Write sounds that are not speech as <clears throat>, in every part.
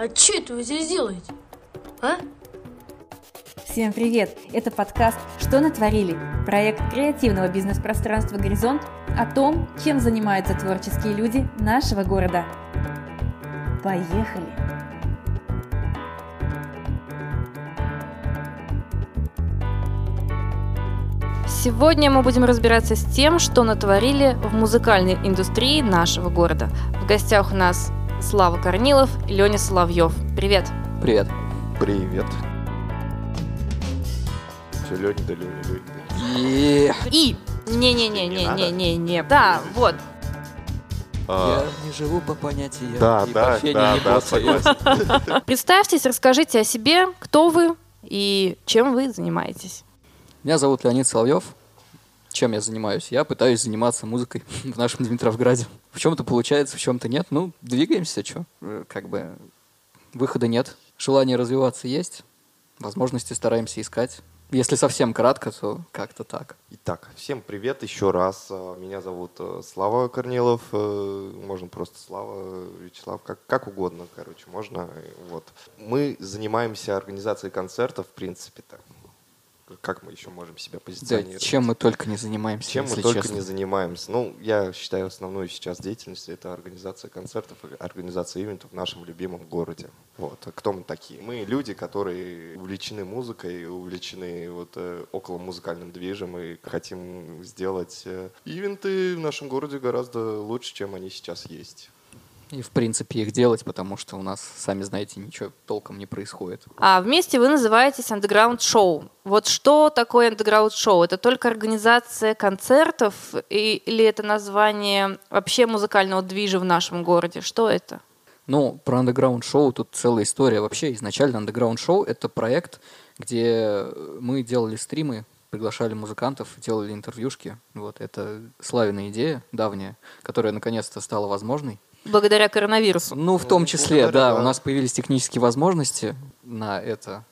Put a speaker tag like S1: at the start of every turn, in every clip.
S1: А что это вы здесь делаете? А?
S2: Всем привет! Это подкаст «Что натворили?» Проект креативного бизнес-пространства «Горизонт» о том, чем занимаются творческие люди нашего города. Поехали!
S3: Сегодня мы будем разбираться с тем, что натворили в музыкальной индустрии нашего города. В гостях у нас Слава Корнилов и Леня Соловьев. Привет!
S4: Привет.
S5: Привет. Все, Леня, да Леня, Леня, да.
S4: И.
S3: Не-не-не-не-не-не-не. Да, вот.
S5: А,
S4: я не живу по понятиям.
S5: Да,
S4: и
S5: да,
S4: по
S5: да,
S4: не
S5: да, согласен. <laughs>
S3: Представьтесь, расскажите о себе, кто вы и чем вы занимаетесь.
S4: Меня зовут Леонид Соловьев. Чем я занимаюсь? Я пытаюсь заниматься музыкой <laughs> в нашем Дмитровграде. В чем-то получается, в чем-то нет. Ну, двигаемся, что? Как бы выхода нет. Желание развиваться есть. Возможности стараемся искать. Если совсем кратко, то как-то так.
S5: Итак, всем привет еще раз. А, Меня зовут э, Слава Корнилов. э, Можно просто Слава, Вячеслав, как, как угодно, короче, можно. э, Вот. Мы занимаемся организацией концертов, в принципе, так. Как мы еще можем себя
S4: Да,
S5: позиционировать?
S4: чем мы только не занимаемся,
S5: Чем мы только
S4: честно.
S5: не занимаемся. Ну, я считаю, основной сейчас деятельностью это организация концертов, и организация ивентов в нашем любимом городе. Вот. А кто мы такие? Мы люди, которые увлечены музыкой, увлечены вот э, около музыкальным движем и хотим сделать э, ивенты в нашем городе гораздо лучше, чем они сейчас есть.
S4: И, в принципе, их делать, потому что у нас, сами знаете, ничего толком не происходит.
S3: А вместе вы называетесь Underground Show. Вот что такое Underground Show? Это только организация концертов и- или это название вообще музыкального движа в нашем городе? Что это?
S4: Ну, про Underground шоу тут целая история. Вообще, изначально Underground шоу это проект, где мы делали стримы, приглашали музыкантов, делали интервьюшки. Вот, это славная идея, давняя, которая наконец-то стала возможной.
S3: Благодаря коронавирусу.
S4: Ну, в том
S5: Ну,
S4: числе,
S5: благодаря,
S4: да,
S5: да.
S4: у нас появились технические возможности на это.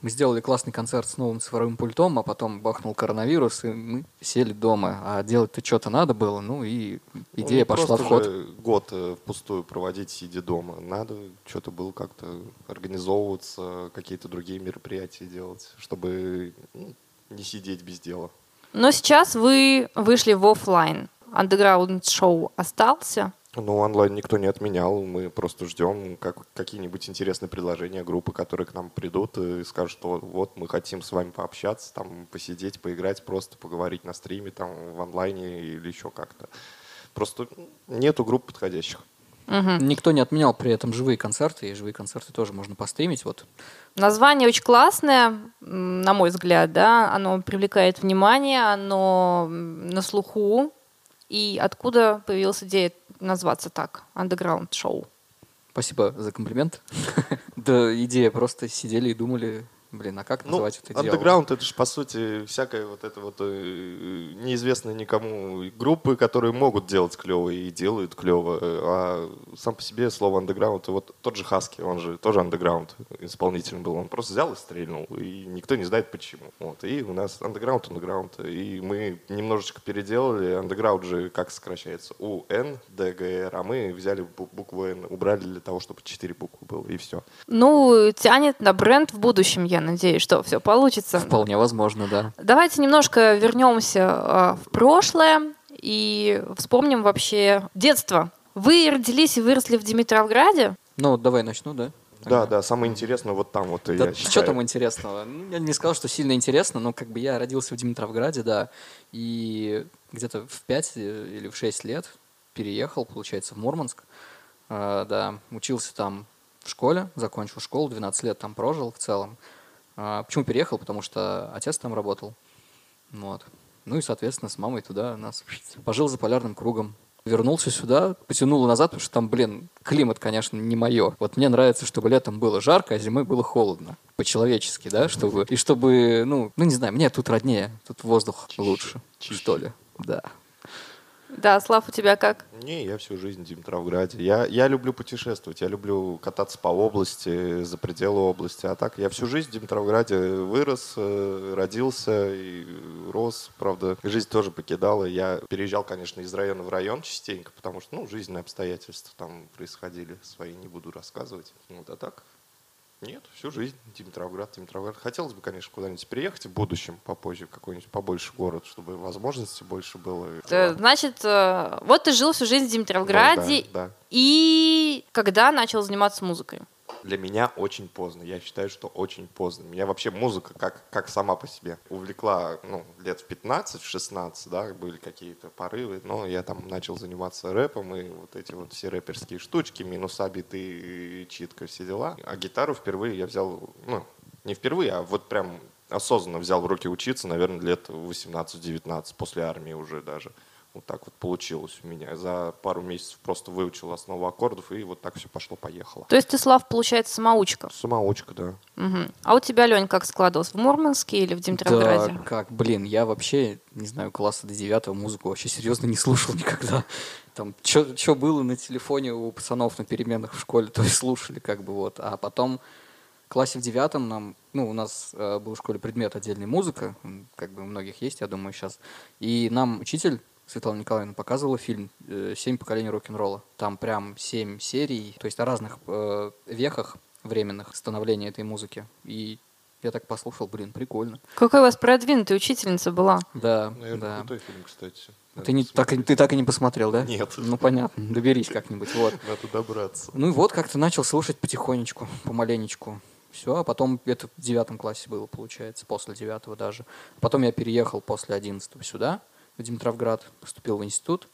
S4: Мы сделали классный концерт с новым цифровым пультом, а потом бахнул коронавирус, и мы сели дома. А делать-то что-то надо было, ну и идея
S5: Ну,
S4: пошла в ход.
S5: год э, впустую проводить, сидя дома. Надо что-то было как-то организовываться, какие-то другие мероприятия делать, чтобы ну, не сидеть без дела.
S3: Но сейчас вы вышли в офлайн. Underground шоу остался.
S5: Ну, онлайн никто не отменял, мы просто ждем как, какие-нибудь интересные предложения группы, которые к нам придут и скажут, что вот мы хотим с вами пообщаться, там посидеть, поиграть, просто поговорить на стриме, там в онлайне или еще как-то. Просто нету групп подходящих.
S3: Мгм.
S4: Никто не отменял при этом живые концерты, и живые концерты тоже можно постримить. Вот
S3: Название очень классное, на мой взгляд, да, оно привлекает внимание, оно на слуху. И откуда появилась идея назваться так, Underground шоу?
S4: Спасибо за комплимент. <laughs> Да, идея, просто сидели и думали, блин, а как
S5: Ну,
S4: называть это дело?
S5: андеграунд это же по сути всякая вот это вот э, неизвестная никому группы, которые могут делать клево и делают клево. э, А сам по себе слово андеграунд, вот тот же Хаски, он же тоже андеграунд исполнитель был. Он просто взял и стрельнул, и никто не знает почему. Вот. И у нас андеграунд, андеграунд. И мы немножечко переделали. Андеграунд же как сокращается? У Н, Д, Г, Р. А мы взяли бу- букву Н, убрали для того, чтобы четыре буквы было, и все.
S3: Ну, тянет на бренд в будущем, я надеюсь, что все получится.
S4: Вполне возможно, да.
S3: Давайте немножко вернемся а, в прошлое и вспомним вообще детство. Вы родились и выросли в Димитровграде?
S4: Ну, давай начну, да?
S5: Да, да, самое интересное вот там вот,
S4: Да
S5: я
S4: что
S5: считаю.
S4: там интересного? Ну, Я не сказал, что сильно интересно, но как бы я родился в Димитровграде, да, и где-то в 5 или в 6 лет переехал, получается, в Мурманск. А, да, учился там в школе, закончил школу, 12 лет там прожил в целом. А, почему переехал? Потому что отец там работал. Вот. Ну и, соответственно, с мамой туда нас пожил за полярным кругом. Вернулся сюда, потянул назад, потому что там, блин, климат, конечно, не мое. Вот мне нравится, чтобы летом было жарко, а зимой было холодно. По-человечески, да, чтобы... И чтобы, ну, ну не знаю, мне тут роднее, тут воздух лучше, что ли. Да.
S3: Да, Слав, у тебя как?
S5: Не, я всю жизнь в Димитровграде. Я, я люблю путешествовать, я люблю кататься по области, за пределы области. А так, я всю жизнь в Димитровграде вырос, э, родился и рос. Правда, жизнь тоже покидала. Я переезжал, конечно, из района в район частенько, потому что, ну, жизненные обстоятельства там происходили свои, не буду рассказывать. Вот, а так, нет, всю жизнь Димитровград, Димитровград. Хотелось бы, конечно, куда-нибудь переехать в будущем попозже, в какой-нибудь побольше город, чтобы возможностей больше было.
S3: Э, Значит, э, вот ты жил всю жизнь в Димитровграде,
S5: Да, да.
S3: и когда начал заниматься музыкой?
S5: Для меня очень поздно. Я считаю, что очень поздно. Меня вообще музыка как, как сама по себе увлекла ну, лет в 15, в 16, да, были какие-то порывы, но я там начал заниматься рэпом и вот эти вот все рэперские штучки, минуса, биты, читка, все дела. А гитару впервые я взял, ну, не впервые, а вот прям осознанно взял в руки учиться, наверное, лет 18-19, после армии уже даже. Вот так вот получилось у меня. За пару месяцев просто выучил основу аккордов, и вот так все пошло-поехало.
S3: То есть ты, Слав, получается, самоучка.
S5: Самоучка, да.
S3: Мгм. А у тебя, Лень, как складывалось? В Мурманске или в Димитровграде?
S4: Да, как, блин, я вообще, не знаю, класса до девятого музыку вообще серьезно не слушал <laughs> никогда. Там, что было на телефоне у пацанов на переменах в школе, то и слушали, как бы вот. А потом в классе в девятом нам, ну, у нас э, был в школе предмет отдельной музыка, как бы у многих есть, я думаю, сейчас. И нам учитель Светлана Николаевна показывала фильм э, «Семь поколений рок-н-ролла». Там прям семь серий, то есть о разных э, вехах временных становления этой музыки. И я так послушал, блин, прикольно.
S3: Какой у вас продвинутая учительница была?
S4: Да,
S5: Наверное,
S4: да.
S5: крутой фильм, кстати.
S4: Ты, не, так, и- ты так и не посмотрел, да?
S5: Нет.
S4: Ну, понятно. Доберись как-нибудь, вот.
S5: Надо добраться.
S4: Ну и вот как-то начал слушать потихонечку, помаленечку. Все, а потом это в девятом классе было, получается, после девятого даже. Потом я переехал после одиннадцатого сюда, Димитровград, поступил в институт,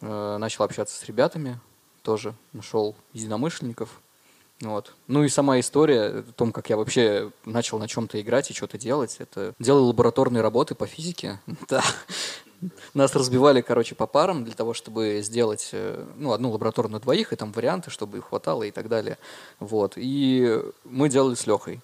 S4: э, начал общаться с ребятами, тоже нашел единомышленников. Вот. Ну и сама история о том, как я вообще начал на чем-то играть и что-то делать, это делал лабораторные работы по физике. <laughs> Да. Нас разбивали, короче, по парам для того, чтобы сделать, э, ну, одну лабораторную на двоих, и там варианты, чтобы их хватало и так далее. Вот. И мы делали с Лехой,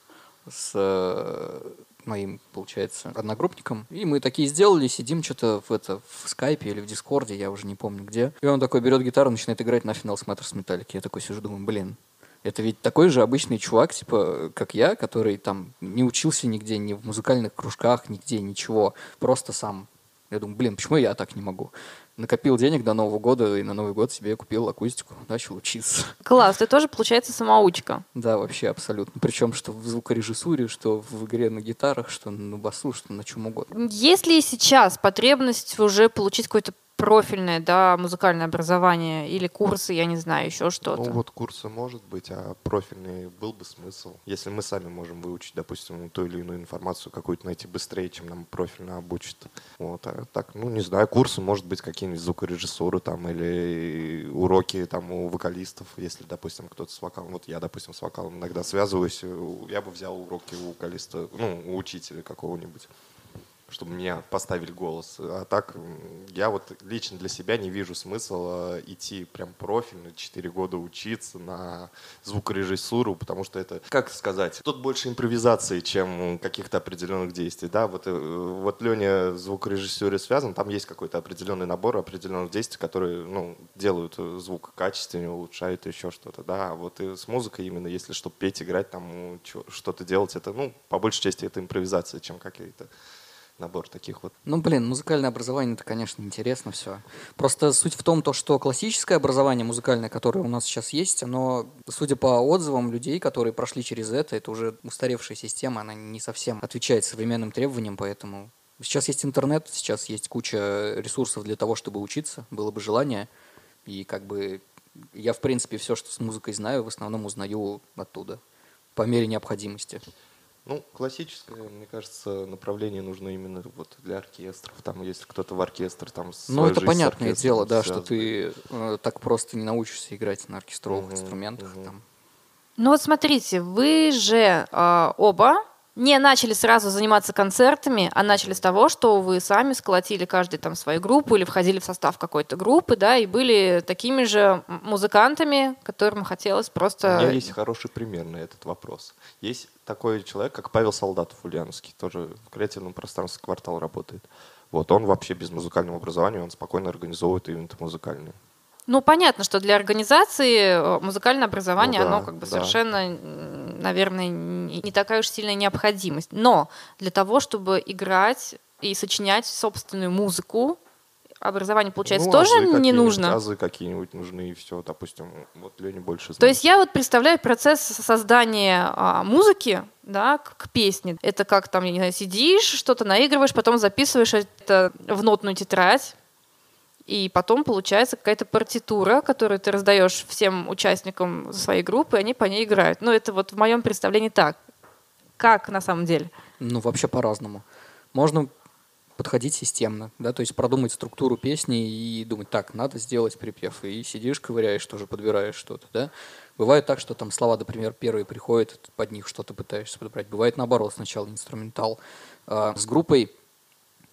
S4: с э, моим, получается, одногруппником. И мы такие сделали, сидим что-то в, это, в скайпе или в дискорде, я уже не помню где. И он такой берет гитару, начинает играть на Finals Matters Metallica. Я такой сижу, думаю, блин, это ведь такой же обычный чувак, типа, как я, который там не учился нигде, ни в музыкальных кружках, нигде, ничего. Просто сам. Я думаю, блин, почему я так не могу? Накопил денег до Нового года, и на Новый год себе купил акустику, начал учиться.
S3: Класс, ты тоже, получается, самоучка.
S4: Да, вообще абсолютно. Причем что в звукорежиссуре, что в игре на гитарах, что на басу, что на чем угодно.
S3: Есть ли сейчас потребность уже получить какое-то профильное, да, музыкальное образование или курсы, я не знаю, еще что-то?
S5: Ну вот курсы может быть, а профильный был бы смысл. Если мы сами можем выучить, допустим, ту или иную информацию какую-то найти быстрее, чем нам профильно обучат. Вот, а так, ну не знаю, курсы, может быть, какие-нибудь звукорежиссуры там или уроки там у вокалистов, если, допустим, кто-то с вокалом. Вот я, допустим, с вокалом иногда связываюсь, э, я бы взял уроки у вокалиста, ну, у учителя какого-нибудь чтобы мне поставили голос. А так я вот лично для себя не вижу смысла идти прям профильно 4 года учиться на звукорежиссуру, потому что это, как сказать, тут больше импровизации, чем каких-то определенных действий. Да, вот, э, вот Леня в звукорежиссуре связан, там есть какой-то определенный набор определенных действий, которые ну, делают э, звук качественнее, улучшают еще что-то. Да, А вот и с музыкой именно, если чтобы петь, играть, там что-то делать, это, ну, по большей части это импровизация, чем какие-то набор таких вот.
S4: Ну, блин, музыкальное образование, это, конечно, интересно все. Просто суть в том, то, что классическое образование музыкальное, которое у нас сейчас есть, оно, судя по отзывам людей, которые прошли через это, это уже устаревшая система, она не совсем отвечает современным требованиям, поэтому сейчас есть интернет, сейчас есть куча ресурсов для того, чтобы учиться, было бы желание, и как бы я, в принципе, все, что с музыкой знаю, в основном узнаю оттуда, по мере необходимости.
S5: Ну, классическое, мне кажется, направление нужно именно вот для оркестров. Там, если кто-то в оркестр, там
S4: Ну, это понятное дело, да, что
S5: связывает.
S4: ты э, так просто не научишься играть на оркестровых
S5: Мгм,
S4: инструментах.
S5: мгм.
S4: Там.
S3: Ну вот смотрите, вы же э, оба не начали сразу заниматься концертами, а начали с того, что вы сами сколотили каждый там свою группу или входили в состав какой-то группы, да, и были такими же музыкантами, которым хотелось
S5: У
S3: просто...
S5: меня есть хороший пример на этот вопрос. Есть такой человек, как Павел Солдатов Ульяновский, тоже в креативном пространстве «Квартал» работает. Вот он вообще без музыкального образования, он спокойно организовывает ивенты музыкальные.
S3: Ну, понятно, что для организации э, музыкальное образование,
S5: Ну да,
S3: оно как бы
S5: да.
S3: совершенно, наверное, не такая уж сильная необходимость. Но для того, чтобы играть и сочинять собственную музыку, образование, получается,
S5: Ну,
S3: тоже не нужно.
S5: Азы какие-нибудь нужны, и все. Допустим, вот Лене больше
S3: То
S5: знает.
S3: есть я вот представляю процесс создания а, музыки, да, к, к песне. Это как там, я не знаю, сидишь, что-то наигрываешь, потом записываешь это в нотную тетрадь, и потом получается какая-то партитура, которую ты раздаешь всем участникам своей группы, и они по ней играют. Ну, это вот в моем представлении так. Как на самом деле?
S4: Ну, вообще по-разному. Можно подходить системно, да, то есть продумать структуру песни и думать, так, надо сделать припев, и сидишь, ковыряешь тоже, подбираешь что-то, да. Бывает так, что там слова, например, первые приходят, под них что-то пытаешься подобрать. Бывает наоборот, сначала инструментал. А, с группой,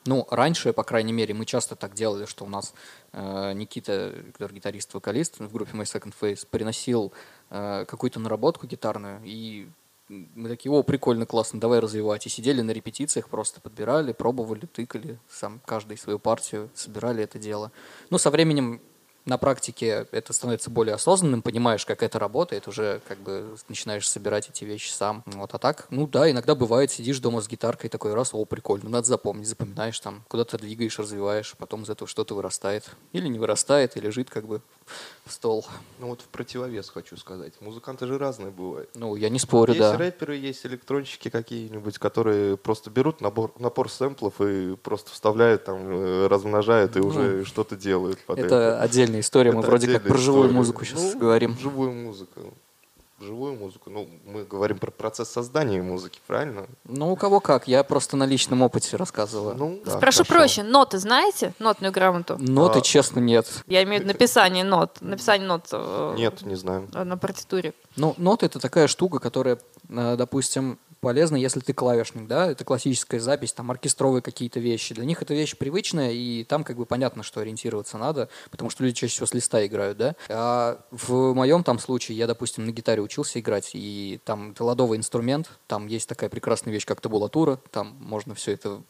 S4: ну, раньше, по крайней мере, мы часто так делали, что у нас э, Никита, который гитарист-вокалист в группе My Second Face, приносил э, какую-то наработку гитарную, и мы такие, о, прикольно, классно, давай развивать. И сидели на репетициях, просто подбирали, пробовали, тыкали, сам каждый свою партию, собирали это дело. Ну, со временем на практике это становится более осознанным, понимаешь, как это работает, уже как бы начинаешь собирать эти вещи сам. Вот, а так, ну да, иногда бывает, сидишь дома с гитаркой, такой раз, о, прикольно, надо запомнить, запоминаешь там, куда-то двигаешь, развиваешь, потом из этого что-то вырастает. Или не вырастает, и лежит как бы в стол.
S5: Ну вот в противовес хочу сказать. Музыканты же разные бывают.
S4: Ну, я не спорю,
S5: есть
S4: да.
S5: рэперы, есть электронщики какие-нибудь, которые просто берут набор, набор сэмплов и просто вставляют там, э, размножают и
S4: Ну,
S5: уже что-то делают под это.
S4: Это отдельная история, мы
S5: Это
S4: вроде как про живую
S5: история.
S4: музыку сейчас
S5: Ну,
S4: говорим.
S5: Живую музыку. Живую музыку. Ну, мы говорим про процесс создания музыки, правильно?
S4: Ну, у кого как, я просто на личном опыте рассказываю.
S5: Ну, да,
S3: Спрошу
S5: хорошо.
S3: проще. Ноты знаете? Нотную грамоту?
S4: Ноты,
S5: а-
S4: честно, нет.
S3: Я имею в виду написание нот. Написание нот э,
S5: Нет, не знаю.
S3: на партитуре.
S4: Ну, ноты — это такая штука, которая, э, допустим, полезна, если ты клавишник, да, это классическая запись, там, оркестровые какие-то вещи. Для них это вещь привычная, и там как бы понятно, что ориентироваться надо, потому что люди чаще всего с листа играют, да. А в моем там случае я, допустим, на гитаре учился играть, и там это ладовый инструмент, там есть такая прекрасная вещь, как табулатура, там можно все это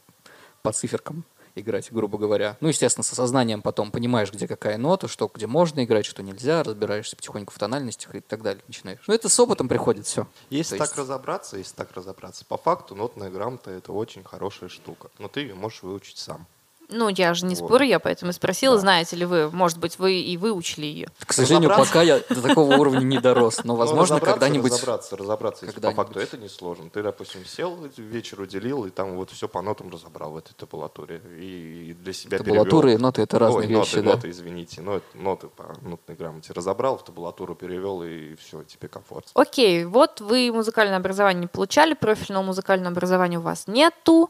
S4: по циферкам играть, грубо говоря. Ну, естественно, с осознанием потом понимаешь, где какая нота, что где можно играть, что нельзя, разбираешься потихоньку в тональностях и так далее начинаешь. Ну, это с опытом приходит все.
S5: Если
S4: То
S5: так
S4: есть-
S5: разобраться, если так разобраться, по факту нотная грамота это очень хорошая штука, но ты ее можешь выучить сам.
S3: Ну, я же не
S5: Вот.
S3: спорю, я поэтому и спросила,
S5: Да.
S3: знаете ли вы, может быть, вы и выучили ее.
S4: К сожалению, пока я до такого уровня не дорос, но,
S5: Ну,
S4: возможно, когда-нибудь...
S5: Разобраться, разобраться, если по факту это несложно. Ты, допустим, сел, вечер уделил, и там вот все по нотам разобрал в этой табулатуре. И для себя
S4: Табулатура и ноты — это разные вещи, да.
S5: ноты, извините. ноты по нотной грамоте разобрал, в табулатуру перевел, и все, тебе комфорт.
S3: Окей, вот вы музыкальное образование не получали, профильного музыкального образования у вас нету.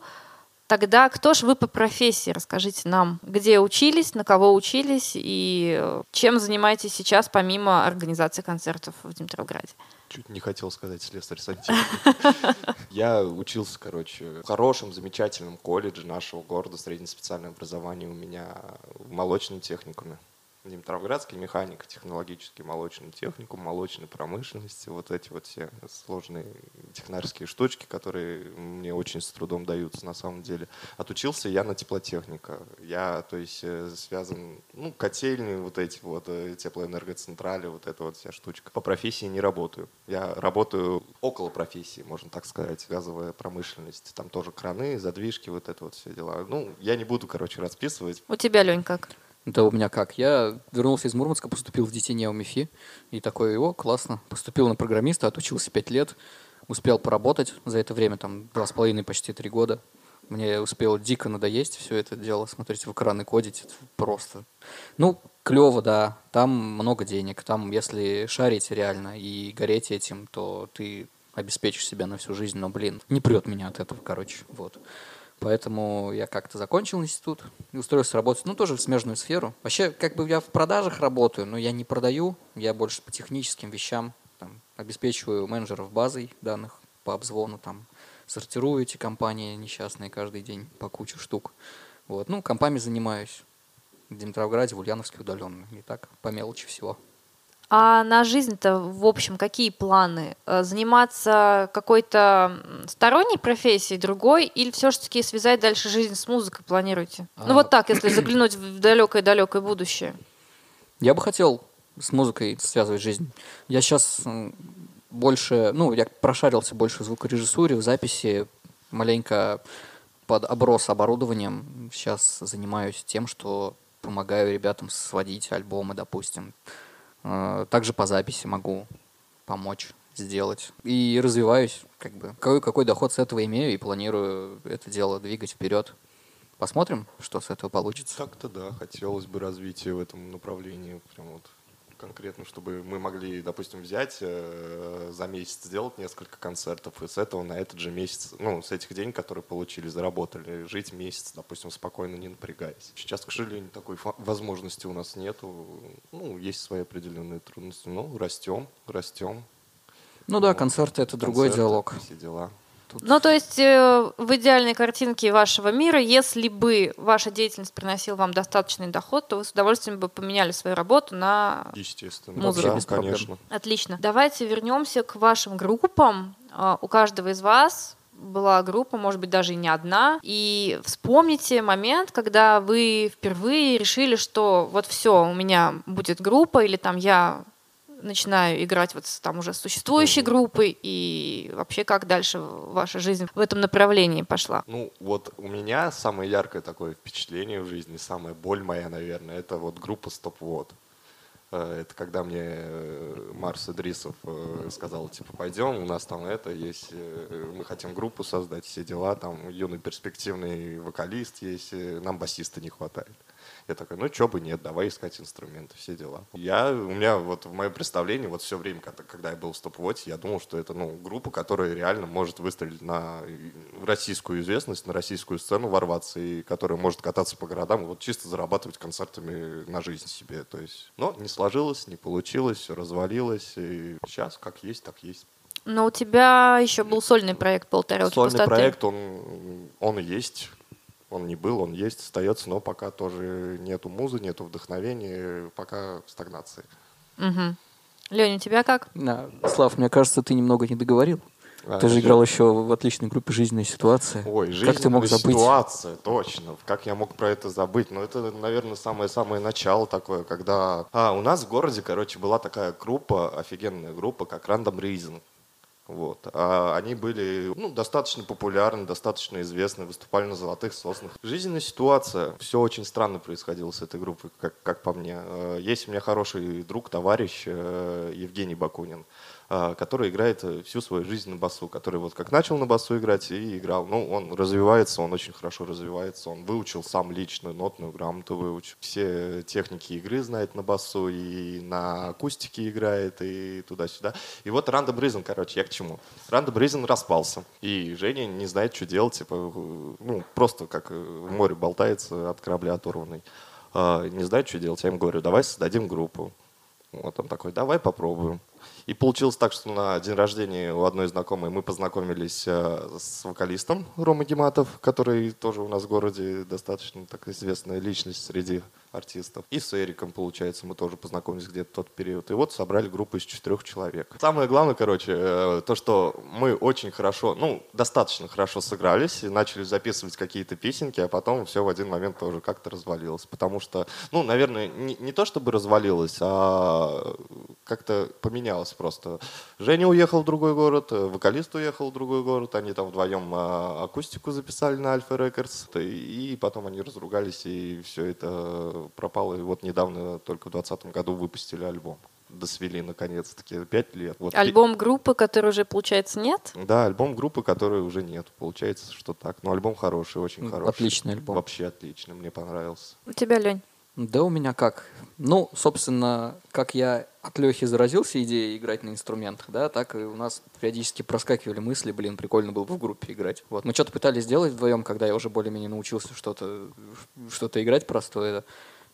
S3: Тогда кто ж вы по профессии? Расскажите нам, где учились, на кого учились и э, чем занимаетесь сейчас, помимо организации концертов в Димитровграде?
S5: Чуть не хотел сказать слесарь сантехник. <laughs> Я учился, короче, в хорошем, замечательном колледже нашего города, среднее специальное образование у меня в молочном техникуме. Димитровградский механик, технологический молочный техникум, молочной промышленности, вот эти вот все сложные технарские штучки, которые мне очень с трудом даются на самом деле. Отучился я на теплотехника. Я, то есть, э, связан, ну, котельные вот эти вот, э, теплоэнергоцентрали, вот эта вот вся штучка. По профессии не работаю. Я работаю около профессии, можно так сказать, газовая промышленность. Там тоже краны, задвижки, вот это вот все дела. Ну, я не буду, короче, расписывать.
S3: У тебя, Лень, как?
S4: Да у меня как? Я вернулся из Мурманска, поступил в Детине МИФИ, и такой, о, классно. Поступил на программиста, отучился пять лет, успел поработать за это время, там, два с половиной, почти три года. Мне успело дико надоесть все это дело, смотреть в экраны, кодить, просто... Ну, клево, да, там много денег, там, если шарить реально и гореть этим, то ты обеспечишь себя на всю жизнь, но, блин, не прет меня от этого, короче, вот. Поэтому я как-то закончил институт и устроился работать, ну, тоже в смежную сферу. Вообще, как бы я в продажах работаю, но я не продаю, я больше по техническим вещам, там, обеспечиваю менеджеров базой данных по обзвону, там, сортирую эти компании несчастные каждый день по куче штук. Вот, ну, компами занимаюсь в Димитровграде, в Ульяновске удаленно, не так, по мелочи всего.
S3: А на жизнь-то, в общем, какие планы? Э, Заниматься какой-то сторонней профессией, другой, или все-таки связать дальше жизнь с музыкой планируете? Ну
S4: А.
S3: вот так, если заглянуть в далекое-далекое будущее.
S4: Я бы хотел с музыкой связывать жизнь. Я сейчас больше, ну, я прошарился больше в звукорежиссуре, в записи, маленько под оброс оборудованием. Сейчас занимаюсь тем, что помогаю ребятам сводить альбомы, допустим. Э, Также по записи могу помочь сделать. И развиваюсь, как бы. Какой, какой доход с этого имею и планирую это дело двигать вперед. Посмотрим, что с этого получится.
S5: Так-то да, хотелось бы развития в этом направлении. Прям вот конкретно, чтобы мы могли, допустим, взять э, за месяц сделать несколько концертов и с этого на этот же месяц, ну, с этих денег, которые получили, заработали, жить месяц, допустим, спокойно, не напрягаясь. Сейчас, к сожалению, такой возможности у нас нету. Ну, есть свои определенные трудности, но растем, растем.
S4: Ну да, концерты это другой
S5: Концерты,
S4: диалог.
S5: Все дела.
S4: Тут
S3: Ну, то есть э, в идеальной картинке вашего мира, если бы ваша деятельность приносила вам достаточный доход, то вы с удовольствием бы поменяли свою работу на
S5: Естественно.
S3: Музыка.
S5: Да,
S4: Без
S5: конечно.
S3: Отлично. Давайте вернемся к вашим группам. А, У каждого из вас была группа, может быть, даже и не одна. И вспомните момент, когда вы впервые решили, что вот все, у меня будет группа, или там я начинаю играть вот с там уже существующей
S5: Мгм.
S3: группой, и вообще как дальше ваша жизнь в этом направлении пошла?
S5: Ну, вот у меня самое яркое такое впечатление в жизни, самая боль моя, наверное, это вот группа Стоп Вот. Э, Это когда мне э, Марс Идрисов э, сказал, типа, пойдем, у нас там это есть, мы хотим группу создать, все дела, там юный перспективный вокалист есть, нам басиста не хватает. Я такой, ну, чё бы нет, давай искать инструменты, все дела. Я, у меня вот в моем представлении, вот все время, когда, когда я был в стоп-воте, я думал, что это, ну, группа, которая реально может выстрелить на в российскую известность, на российскую сцену ворваться, и которая может кататься по городам и вот чисто зарабатывать концертами на жизнь себе. То есть, но не сложилось, не получилось, все развалилось, и сейчас как есть, так есть.
S3: Но у тебя еще был сольный проект «Полторы
S5: Сольный
S3: пустоты».
S5: проект, он, он и есть. Он не был, он есть, остается, но пока тоже нету музы, нету вдохновения, пока стагнация.
S3: Угу. Леня, у тебя как?
S4: Да, Слав, мне кажется, ты немного не договорил.
S5: А,
S4: ты же играл еще в отличной группе «Жизненная ситуация».
S5: Ой,
S4: Как ты мог
S5: жизненная
S4: забыть?
S5: ситуация, точно. Как я мог про это забыть? Ну, это, наверное, самое-самое начало такое, когда... А, у нас в городе, короче, была такая группа, офигенная группа, как Random Reason. Вот. А они были ну, достаточно популярны, достаточно известны, выступали на золотых соснах. Жизненная ситуация. Все очень странно происходило с этой группой, как, как по мне. Э, Есть у меня хороший друг, товарищ э, Евгений Бакунин который играет э, всю свою жизнь на басу, который вот как начал на басу играть и играл. Ну, он развивается, он очень хорошо развивается, он выучил сам лично, нотную грамоту выучил. Все техники игры знает на басу, и на акустике играет, и туда-сюда. И вот Random Reason, короче, я к чему? Random Reason распался, и Женя не знает, что делать, типа, ну, просто как э, в море болтается от корабля оторванный. А, Не знает, что делать. Я ему говорю, давай создадим группу. Вот он такой, давай попробуем. И получилось так, что на день рождения у одной знакомой мы познакомились э, с вокалистом Ромой Гематов, который тоже у нас в городе достаточно так известная личность среди артистов. И с Эриком, получается, мы тоже познакомились где-то в тот период. И вот собрали группу из четырех человек. Самое главное, короче, э, то, что мы очень хорошо, ну, достаточно хорошо сыгрались и начали записывать какие-то песенки, а потом все в один момент тоже как-то развалилось. Потому что, ну, наверное, не, не то чтобы развалилось, а как-то поменялось просто. Женя уехал в другой город, э, вокалист уехал в другой город, они там вдвоем а, акустику записали на Альфа Рекордс, и потом они разругались, и все это пропало. И вот недавно, только в 2020 году выпустили альбом. Досвели, наконец-таки, пять лет. Вот пи-
S3: Альбом группы, который уже, получается, нет?
S5: Да, альбом группы, которой уже нет. Получается, что так. Но альбом хороший, очень
S4: М,
S5: хороший.
S4: отличный альбом.
S5: Вообще отличный, мне понравился.
S3: У тебя, Лень?
S4: Да у меня как? Ну, собственно, как я от Лехи заразился идеей играть на инструментах, да, так и у нас периодически проскакивали мысли, блин, прикольно было бы в группе играть. Вот, мы что-то пытались сделать вдвоем, когда я уже более-менее научился что-то что играть простое,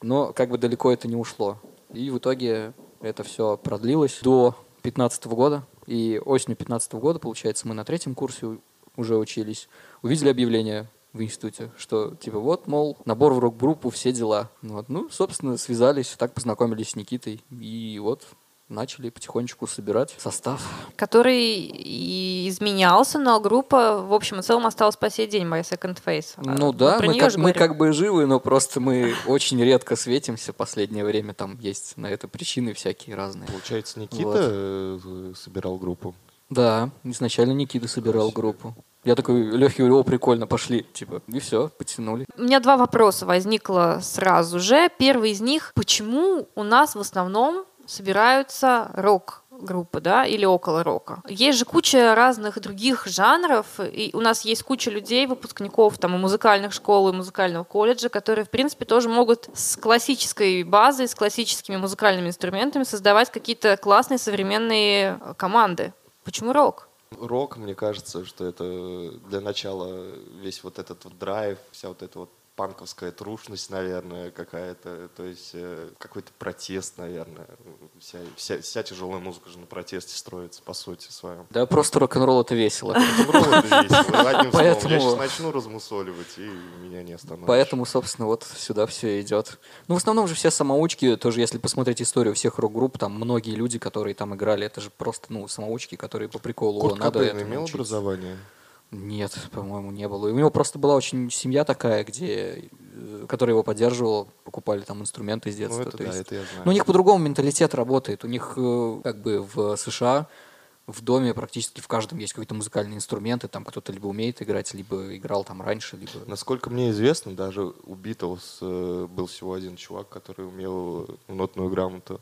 S4: но как бы далеко это не ушло. И в итоге это все продлилось до 15 года, и осенью 15 года, получается, мы на третьем курсе уже учились, увидели объявление в институте, что типа вот, мол, набор в рок-группу, все дела. Вот. Ну, собственно, связались, так познакомились с Никитой, и вот начали потихонечку собирать состав.
S3: Который и изменялся, но группа в общем и целом осталась по сей день, My Second Face. А,
S4: Ну
S3: вот
S4: да, мы как, мы как бы живы, но просто мы очень редко светимся в последнее время. Там есть на это причины всякие разные.
S5: Получается, Никита
S4: Вот.
S5: э, собирал группу.
S4: Да, изначально Никита собирал группу. Я такой, Лехи, о, прикольно, пошли. Типа, и все, потянули.
S3: У меня два вопроса возникло сразу же. Первый из них, почему у нас в основном собираются рок-группы, да, или около рока. Есть же куча разных других жанров, и у нас есть куча людей, выпускников там и музыкальных школ, и музыкального колледжа, которые, в принципе, тоже могут с классической базой, с классическими музыкальными инструментами создавать какие-то классные современные э, команды. Почему рок?
S5: Рок, мне кажется, что это для начала весь вот этот вот драйв, вся вот эта вот панковская трушность, наверное, какая-то, то есть э, какой-то протест, наверное. Вся, вся, вся тяжелая музыка же на протесте строится, по сути своем.
S4: Да, просто рок-н-ролл это весело. <laughs>
S5: Рок-н-ролл это весело, одним.
S4: Поэтому-
S5: Я сейчас начну размусоливать, и меня не остановишь.
S4: Поэтому, собственно, вот сюда все идет. Ну, в основном же все самоучки, тоже если посмотреть историю всех рок-групп, там многие люди, которые там играли, это же просто, ну, самоучки, которые по приколу,
S5: Курт
S4: «О, надо
S5: Кобейн имел
S4: учиться».
S5: образование?
S4: Нет, по-моему, не было. И у него просто была очень семья такая, где, э, которая его поддерживала, покупали там инструменты с детства.
S5: Ну, это
S4: то
S5: да,
S4: есть-
S5: это я знаю.
S4: Но у них по-другому менталитет работает. У них э, как бы в США в доме практически в каждом есть какой-то музыкальный инструмент, и там кто-то либо умеет играть, либо играл там раньше, либо...
S5: Насколько мне известно, даже у Битлз э, был всего один чувак, который умел нотную грамоту.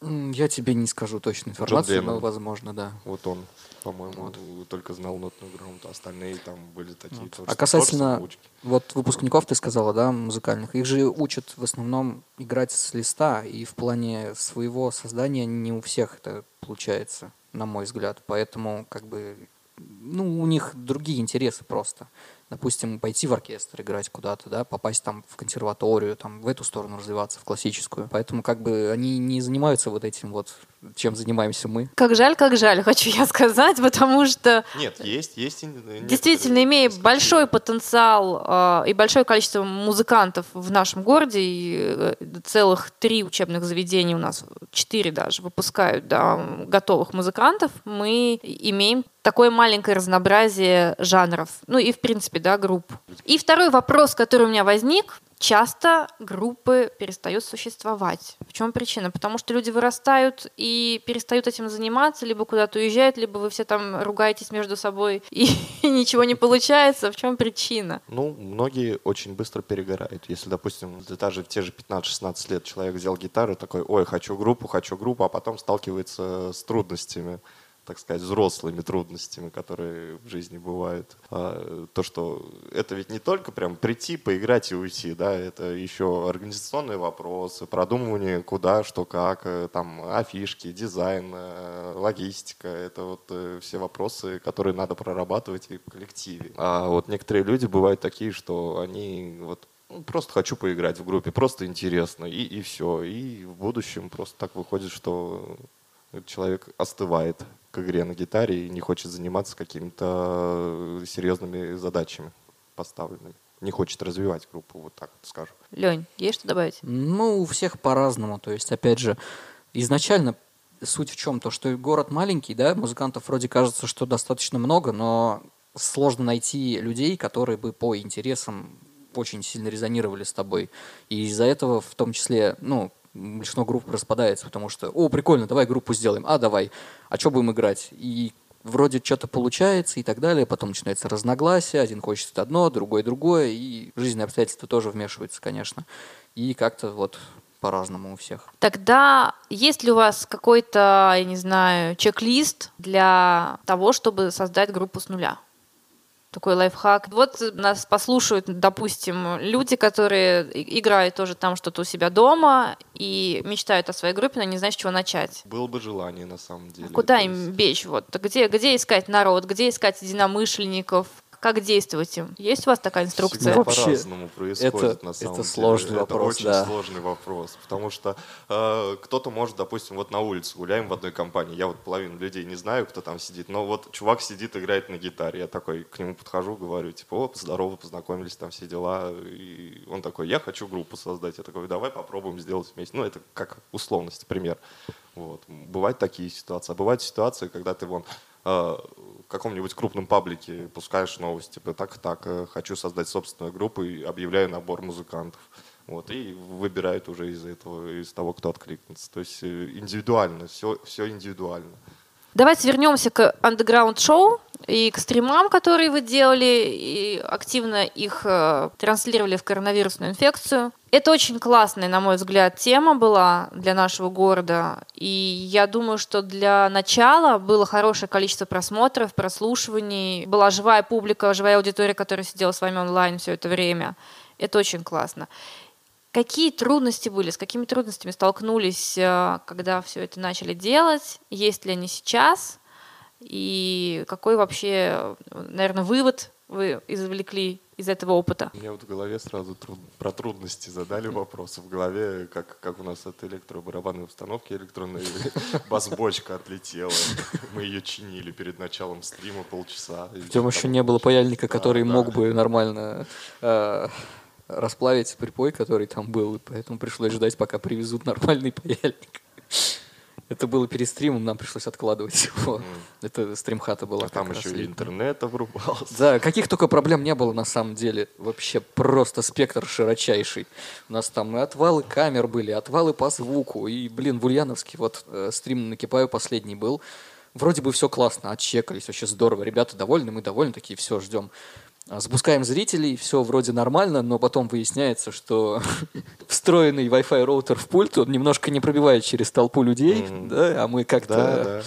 S4: Я тебе не скажу точную информацию, но возможно, да.
S5: Вот он, по-моему, только знал нотную грамоту. Остальные там были такие
S4: Вот.
S5: тоже.
S4: А касательно вот выпускников, ты сказала, да, музыкальных, их же учат в основном играть с листа, и в плане своего создания не у всех это получается, на мой взгляд. Поэтому, как бы, ну, у них другие интересы просто. Допустим, пойти в оркестр играть куда-то, да, попасть там в консерваторию, там в эту сторону развиваться, в классическую. Поэтому, как бы, они не занимаются вот этим вот, чем занимаемся мы.
S3: Как жаль, как жаль, хочу я сказать, потому что
S5: Нет, есть, есть.
S3: Действительно, имея
S5: исключения.
S3: большой потенциал э, и большое количество музыкантов в нашем городе, и э, целых три учебных заведения у нас, четыре даже, выпускают да, готовых музыкантов, мы имеем такое маленькое разнообразие жанров, ну и в принципе, да, групп. И второй вопрос, который у меня возник, часто группы перестают существовать. В чем причина? Потому что люди вырастают и перестают этим заниматься, либо куда-то уезжают, либо вы все там ругаетесь между собой и, <laughs> ничего не получается. В чем причина?
S5: Ну, многие очень быстро перегорают. Если, допустим, даже в те же 15-16 лет человек взял гитару, такой, ой, хочу группу, хочу группу, а потом сталкивается с трудностями, так сказать, взрослыми трудностями, которые в жизни бывают. А, то, что это ведь не только прям прийти, поиграть и уйти, да, это еще организационные вопросы, продумывание куда, что, как, э, там, афишки, дизайн, э, логистика, это вот э, все вопросы, которые надо прорабатывать и в коллективе. А вот некоторые люди бывают такие, что они вот ну, просто хочу поиграть в группе, просто интересно, и, и все. И в будущем просто так выходит, что человек остывает к игре на гитаре и не хочет заниматься какими-то серьезными задачами поставленными. Не хочет развивать группу, вот так вот скажу.
S3: Лень, есть что добавить?
S4: Ну, у всех по-разному. То есть, опять же, изначально суть в чем? То, что город маленький, да, музыкантов вроде кажется, что достаточно много, но сложно найти людей, которые бы по интересам очень сильно резонировали с тобой. И из-за этого, в том числе, ну, большинство групп распадается, потому что, о, прикольно, давай группу сделаем, а, давай, а что будем играть? И вроде что-то получается и так далее, потом начинается разногласие, один хочет одно, другой другое, и жизненные обстоятельства тоже вмешиваются, конечно. И как-то вот по-разному у всех.
S3: Тогда есть ли у вас какой-то, я не знаю, чек-лист для того, чтобы создать группу с нуля? Такой лайфхак. Вот нас послушают, допустим, люди, которые играют тоже там что-то у себя дома и мечтают о своей группе, но не знают, с чего начать.
S5: Было бы желание на самом деле.
S3: Куда
S5: То
S3: им бечь? Вот где, где искать народ, где искать единомышленников, как действовать им? Есть у вас такая инструкция?
S5: Всегда
S4: Вообще,
S5: по-разному происходит
S4: это-
S5: на самом
S4: это
S5: деле.
S4: сложный
S5: это
S4: вопрос,
S5: очень
S4: да.
S5: сложный вопрос, потому что э, кто-то может, допустим, вот на улице гуляем в одной компании, я вот половину людей не знаю, кто там сидит, но вот чувак сидит, играет на гитаре, я такой к нему подхожу, говорю, типа, о, здорово, познакомились, там все дела, и он такой, я хочу группу создать, я такой, давай попробуем сделать вместе, ну это как условность, пример. Вот. Бывают такие ситуации. А бывают ситуации, когда ты вон э, каком-нибудь крупном паблике пускаешь новости, типа так так, э, хочу создать собственную группу и объявляю набор музыкантов. Вот, и выбирают уже из этого, из того, кто откликнется. То есть э, индивидуально, все, все индивидуально.
S3: Давайте вернемся к андеграунд-шоу и к стримам, которые вы делали, и активно их э, транслировали в коронавирусную инфекцию. Это очень классная, на мой взгляд, тема была для нашего города. И я думаю, что для начала было хорошее количество просмотров, прослушиваний. Была живая публика, живая аудитория, которая сидела с вами онлайн все это время. Это очень классно. Какие трудности были, с какими трудностями столкнулись, э, когда все это начали делать? Есть ли они сейчас? И какой вообще, наверное, вывод вы извлекли из этого опыта?
S5: У меня вот в голове сразу труд... про трудности задали вопрос. В голове, как, как у нас от электробарабанной установки электронной <laughs> бас-бочка отлетела. Мы ее чинили перед началом стрима полчаса.
S4: В чем еще не было паяльника, который мог бы нормально э, расплавить припой, который там был, и поэтому пришлось ждать, пока привезут нормальный паяльник. Это было перед стримом, нам пришлось откладывать его. Это стримхата была.
S5: А там еще и интернет обрубался.
S4: Да, каких только проблем не было на самом деле. Вообще просто спектр широчайший. У нас там и отвалы камер были, отвалы по звуку. И, блин, в Ульяновске вот э, стрим накипаю последний был. Вроде бы все классно, отчекались, вообще здорово. Ребята довольны, мы довольны, такие, все, ждем. А, запускаем зрителей, все вроде нормально, но потом выясняется, что <laughs> встроенный Wi-Fi роутер в пульт, он немножко не пробивает через толпу людей, mm. да, а мы как-то да, да.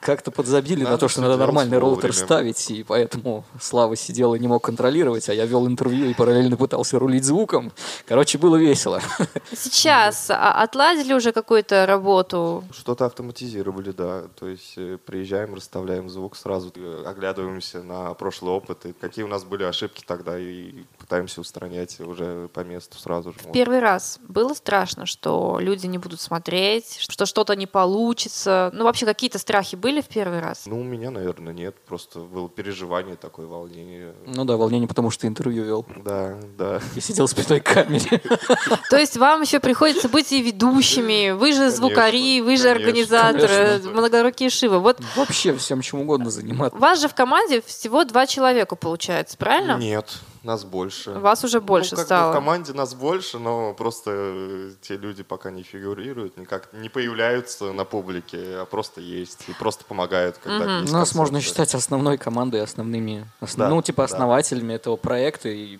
S4: как-то подзабили надо на то, что надо нормальный роутер ставить, и поэтому Слава сидел и не мог контролировать, а я вел интервью и параллельно пытался рулить звуком. Короче, было весело. <laughs>
S3: Сейчас а отладили уже какую-то работу?
S5: Что-то автоматизировали, да. То есть э, приезжаем, расставляем звук, сразу э, оглядываемся на прошлый опыт, и какие у нас были ошибки тогда и пытаемся устранять уже по месту сразу же.
S3: Первый раз было страшно, что люди не будут смотреть, что что-то не получится. Ну, вообще какие-то страхи были в первый раз?
S5: Ну, у меня, наверное, нет. Просто было переживание, такое волнение.
S4: Ну да, волнение, потому что интервью вел.
S5: Да, да.
S4: И сидел в спиной камере. <laughs>
S3: То есть вам еще приходится быть и ведущими. Вы же звукари, вы же организаторы, многорукие шивы. Вот
S4: Вообще всем чем угодно заниматься.
S3: Вас же в команде всего два человека получается, правильно?
S5: Нет, нас больше.
S3: Вас уже больше
S5: ну, как
S3: стало.
S5: В команде нас больше, но просто э, те люди пока не фигурируют, никак не появляются на публике, а просто есть и просто помогают, когда есть
S4: Нас
S5: концерты.
S4: можно считать основной командой, основными, основ-
S5: Да,
S4: ну, типа
S5: да.
S4: основателями этого проекта, и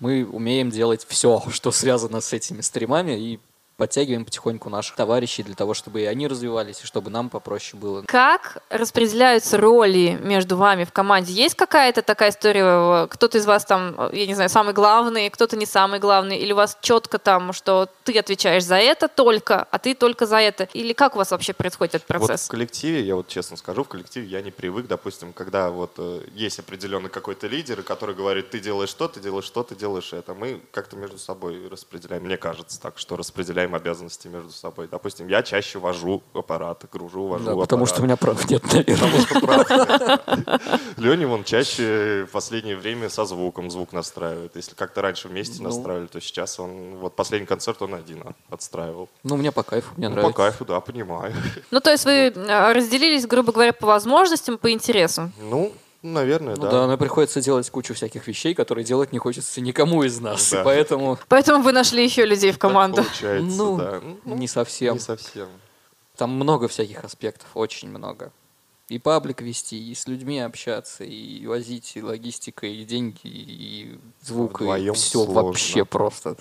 S4: мы умеем делать все, что связано с этими стримами, и подтягиваем потихоньку наших товарищей для того, чтобы и они развивались, и чтобы нам попроще было.
S3: Как распределяются роли между вами в команде? Есть какая-то такая история, кто-то из вас там, я не знаю, самый главный, кто-то не самый главный, или у вас четко там, что ты отвечаешь за это только, а ты только за это? Или как у вас вообще происходит этот
S5: Вот
S3: процесс?
S5: в коллективе, я вот честно скажу, в коллективе я не привык, допустим, когда вот э, есть определенный какой-то лидер, который говорит, ты делаешь что, ты делаешь что, ты делаешь это. Мы как-то между собой распределяем, мне кажется так, что распределяем обязанности между собой. Допустим, я чаще вожу аппараты, гружу, вожу
S4: Да, потому что у
S5: аппарат.
S4: меня прав нет, наверное.
S5: Потому что прав нет. Леня вон чаще в последнее время со звуком звук настраивает. Если как-то раньше вместе
S4: Ну.
S5: настраивали, то сейчас он, вот последний концерт он один отстраивал.
S4: Ну, мне по кайфу, мне
S5: Ну,
S4: нравится.
S5: по кайфу, да, понимаю.
S3: Ну, то есть вы э, разделились, грубо говоря, по возможностям, по интересам.
S5: Ну, наверное,
S4: Ну
S5: да.
S4: да, но приходится делать кучу всяких вещей, которые делать не хочется никому из нас.
S5: Да.
S4: И поэтому
S3: Поэтому вы нашли еще людей в
S5: Так
S3: команду.
S5: получается,
S4: Ну,
S5: да.
S4: не совсем.
S5: Не совсем.
S4: Там много всяких аспектов, очень много. И паблик вести, и с людьми общаться, и возить, и логистика, и деньги, и звук, и
S5: Вдвоем
S4: все
S5: сложно.
S4: вообще просто.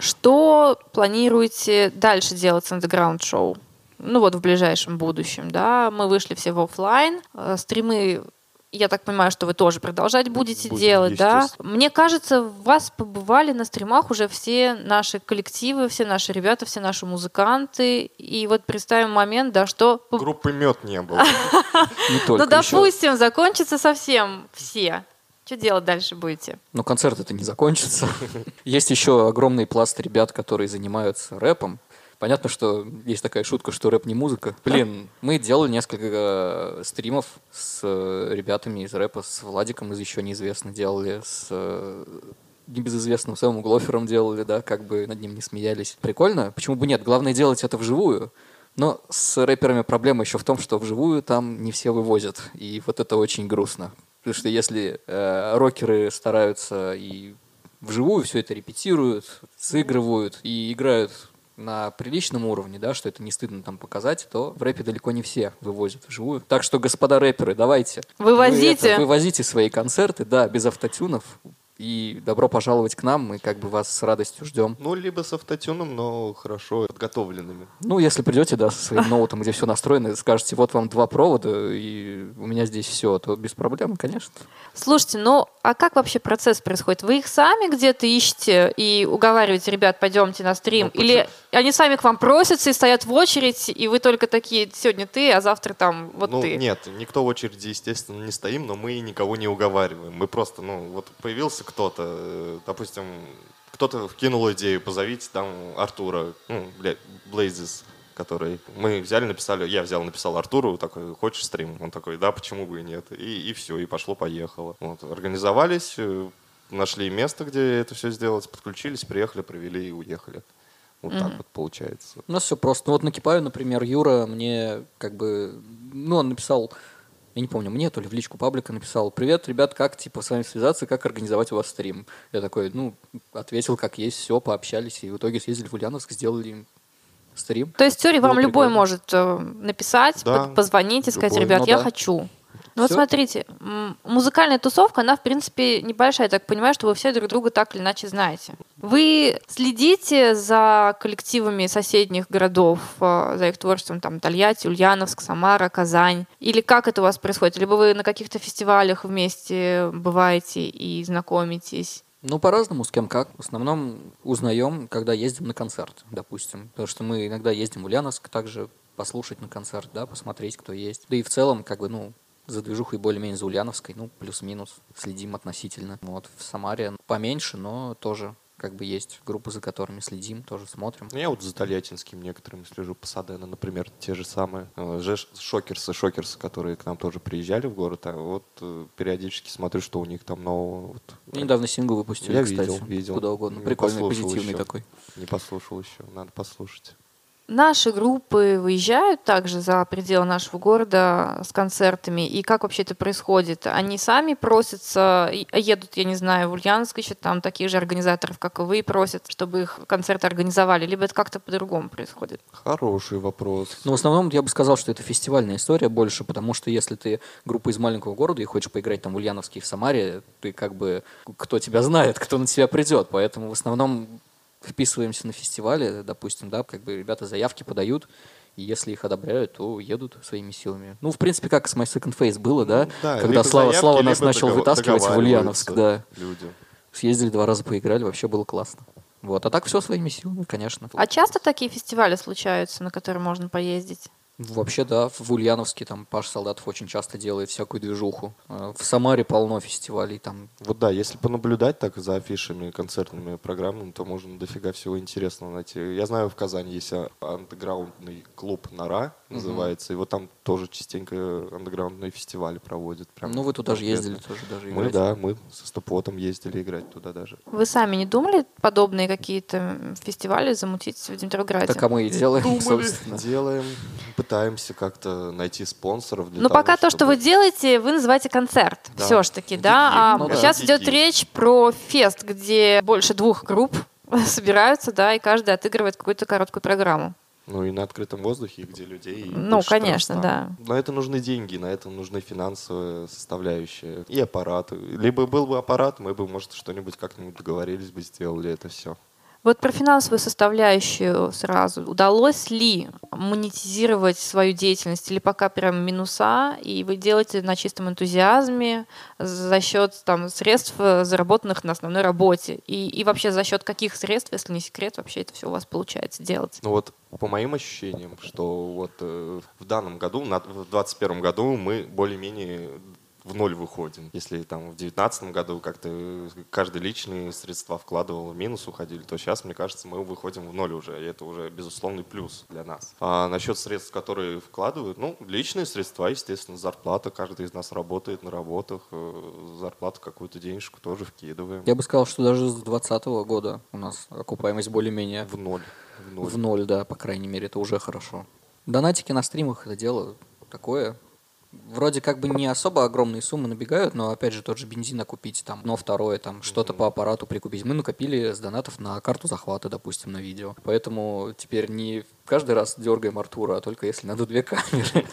S3: Что планируете дальше делать с андеграунд шоу? Ну вот в ближайшем будущем, да, мы вышли все в офлайн, э, стримы, я так понимаю, что вы тоже продолжать будете
S5: Будем,
S3: делать, да? Мне кажется, у вас побывали на стримах уже все наши коллективы, все наши ребята, все наши музыканты, и вот представим момент, да, что...
S5: Группы мед не было. <laughs>
S3: Ну, допустим, закончится совсем все. Что делать дальше будете?
S4: Но концерт это не закончится. <laughs> Есть еще огромный пласт ребят, которые занимаются рэпом. Понятно, что есть такая шутка, что рэп не музыка. Блин, мы делали несколько э, стримов с э, ребятами из рэпа, с Владиком из еще неизвестно делали, с э, небезызвестным Сэмом Глофером делали, да, как бы над ним не смеялись. Прикольно, почему бы нет? Главное делать это вживую. Но с рэперами проблема еще в том, что вживую там не все вывозят. И вот это очень грустно. Потому что если э, рокеры стараются и вживую все это репетируют, сыгрывают и играют на приличном уровне, да, что это не стыдно там показать, то в рэпе далеко не все вывозят вживую. Так что, господа рэперы, давайте.
S3: Вывозите.
S4: Вы это, вывозите свои концерты, да, без автотюнов. И добро пожаловать к нам, мы как бы вас с радостью ждем.
S5: Ну, либо с автотюном, но хорошо подготовленными.
S4: Ну, если придете, да, со своим ноутом, где все настроено, скажете, вот вам два провода, и у меня здесь все, то без проблем, конечно.
S3: Слушайте, ну а как вообще процесс происходит? Вы их сами где-то ищете и уговариваете, ребят, пойдемте на стрим?
S5: Ну,
S3: Или они сами к вам просятся и стоят в очередь, и вы только такие, сегодня ты, а завтра там вот
S5: ну,
S3: ты?
S5: нет, никто в очереди, естественно, не стоим, но мы никого не уговариваем. Мы просто, ну, вот появился кто-то, э, допустим, кто-то вкинул идею, позовите там Артура, ну, бля, Блейзис, который мы взяли, написали, я взял, написал Артуру, такой, хочешь стрим? Он такой, да, почему бы и нет. И, и все, и пошло-поехало. Вот, организовались, э, нашли место, где это все сделать, подключились, приехали, провели и уехали. Вот так вот получается.
S4: У нас все просто. Ну вот накипаю, например, Юра мне как бы, ну он написал, я не помню, мне то ли в личку паблика написал, привет, ребят, как типа с вами связаться, как организовать у вас стрим? Я такой, ну, ответил, как есть, все, пообщались, и в итоге съездили в Ульяновск, сделали им стрим.
S3: То есть
S4: Было
S3: вам любой
S4: прикольно.
S3: может э, написать,
S5: Да,
S3: позвонить и сказать,
S5: любой.
S3: ребят,
S4: Ну
S3: я
S4: да.
S3: хочу. Ну вот смотрите, музыкальная тусовка, она в принципе небольшая, я так понимаю, что вы все друг друга так или иначе знаете. Вы следите за коллективами соседних городов, э, за их творчеством, там, Тольятти, Ульяновск, Самара, Казань? Или как это у вас происходит? Либо вы на каких-то фестивалях вместе бываете и знакомитесь?
S4: Ну, по-разному, с кем как. В основном узнаем, когда ездим на концерт, допустим. Потому что мы иногда ездим в Ульяновск также послушать на концерт, да, посмотреть, кто есть. Да и в целом, как бы, ну, за движухой более-менее за Ульяновской, ну, плюс-минус, следим относительно. Вот, в Самаре поменьше, но тоже как бы есть группы, за которыми следим, тоже смотрим.
S5: Ну, Я вот за Тольяттинским некоторыми слежу, Пасадена, например, те же самые. Же- Шокерсы, шокерсы, которые к нам тоже приезжали в город, а вот э, периодически смотрю, что у них там нового. Вот,
S4: Недавно сингл выпустили,
S5: Я
S4: кстати.
S5: видел, видел.
S4: Куда угодно.
S5: Не
S4: Прикольный, позитивный
S5: еще.
S4: такой.
S5: Не послушал еще, надо послушать.
S3: Наши группы выезжают также за пределы нашего города с концертами. И как вообще это происходит? Они сами просятся, и- едут, я не знаю, в Ульяновск, ищут там таких же организаторов, как и вы, просят, чтобы их концерты организовали. Либо это как-то по-другому происходит?
S5: Хороший вопрос.
S4: Ну, в основном я бы сказал, что это фестивальная история больше, потому что если ты группа из маленького города и хочешь поиграть там в Ульяновске и в Самаре, ты как бы, кто тебя знает, кто на тебя придет. Поэтому в основном вписываемся на фестивале, допустим, да, как бы ребята заявки подают, и если их одобряют, то едут своими силами. Ну, в принципе, как с My Second Face было, да,
S5: Да,
S4: когда Слава,
S5: заявки,
S4: Слава нас начал вытаскивать в Ульяновск, да.
S5: Люди.
S4: Съездили два раза поиграли, вообще было классно. Вот, а так все своими силами, конечно.
S3: А часто такие фестивали случаются, на которые можно поездить?
S4: Вообще, да, в Ульяновске там Паш Солдатов очень часто делает всякую движуху. Э, В Самаре полно фестивалей, там
S5: Вот да, если понаблюдать так за афишами, концертными программами, то можно дофига всего интересного найти. Я знаю, в Казани есть а- андеграундный клуб «Нора», называется, и вот там тоже частенько андеграундные фестивали проводят. Прям
S4: Ну, вы туда же ездили тоже даже
S5: Мы,
S4: играть.
S5: да, мы со Стопотом ездили играть туда даже.
S3: Вы сами не думали подобные какие-то фестивали замутить в Димитровграде?
S4: Так а мы и делаем,
S5: Думали,
S4: собственно.
S5: делаем, пытаемся как-то найти спонсоров. Для
S3: Но
S5: того,
S3: пока то, что
S5: чтобы-
S3: вы делаете, вы называете концерт.
S5: Да.
S3: Все-таки, да. А
S4: Ну да.
S3: сейчас
S5: Гиг.
S3: идет речь про фест, где больше двух групп <laughs> собираются, да, и каждый отыгрывает какую-то короткую программу.
S5: Ну и на открытом воздухе, где людей
S3: Ну, конечно, да.
S5: На это нужны деньги, на это нужны финансовые составляющие и аппараты. Либо был бы аппарат, мы бы, может, что-нибудь как-нибудь договорились бы, сделали это все.
S3: Вот про финансовую составляющую сразу. Удалось ли монетизировать свою деятельность или пока прям минуса, и вы делаете на чистом энтузиазме за счет там, средств, заработанных на основной работе? И, и вообще за счет каких средств, если не секрет, вообще это все у вас получается делать?
S5: Ну вот по моим ощущениям, что вот э, в данном году, на- в 2021 году мы более-менее в ноль выходим. Если там в 2019 году как-то каждый личные средства вкладывал, в минус уходили, то сейчас, мне кажется, мы выходим в ноль уже. И это уже безусловный плюс для нас. А насчет средств, которые вкладывают, ну, личные средства, естественно, зарплата. Каждый из нас работает на работах. э, Зарплату какую-то денежку тоже вкидываем.
S4: Я бы сказал, что даже с 2020 года у нас окупаемость более-менее
S5: В ноль. В ноль.
S4: в ноль, да, по крайней мере, это уже хорошо. Донатики на стримах это дело такое. Вроде как бы не особо огромные суммы набегают, но опять же тот же бензина купить там, но второе там что-то по аппарату прикупить. Мы накопили с донатов на карту захвата, допустим, на видео. Поэтому теперь не каждый раз дергаем Артура, а только если надо две камеры.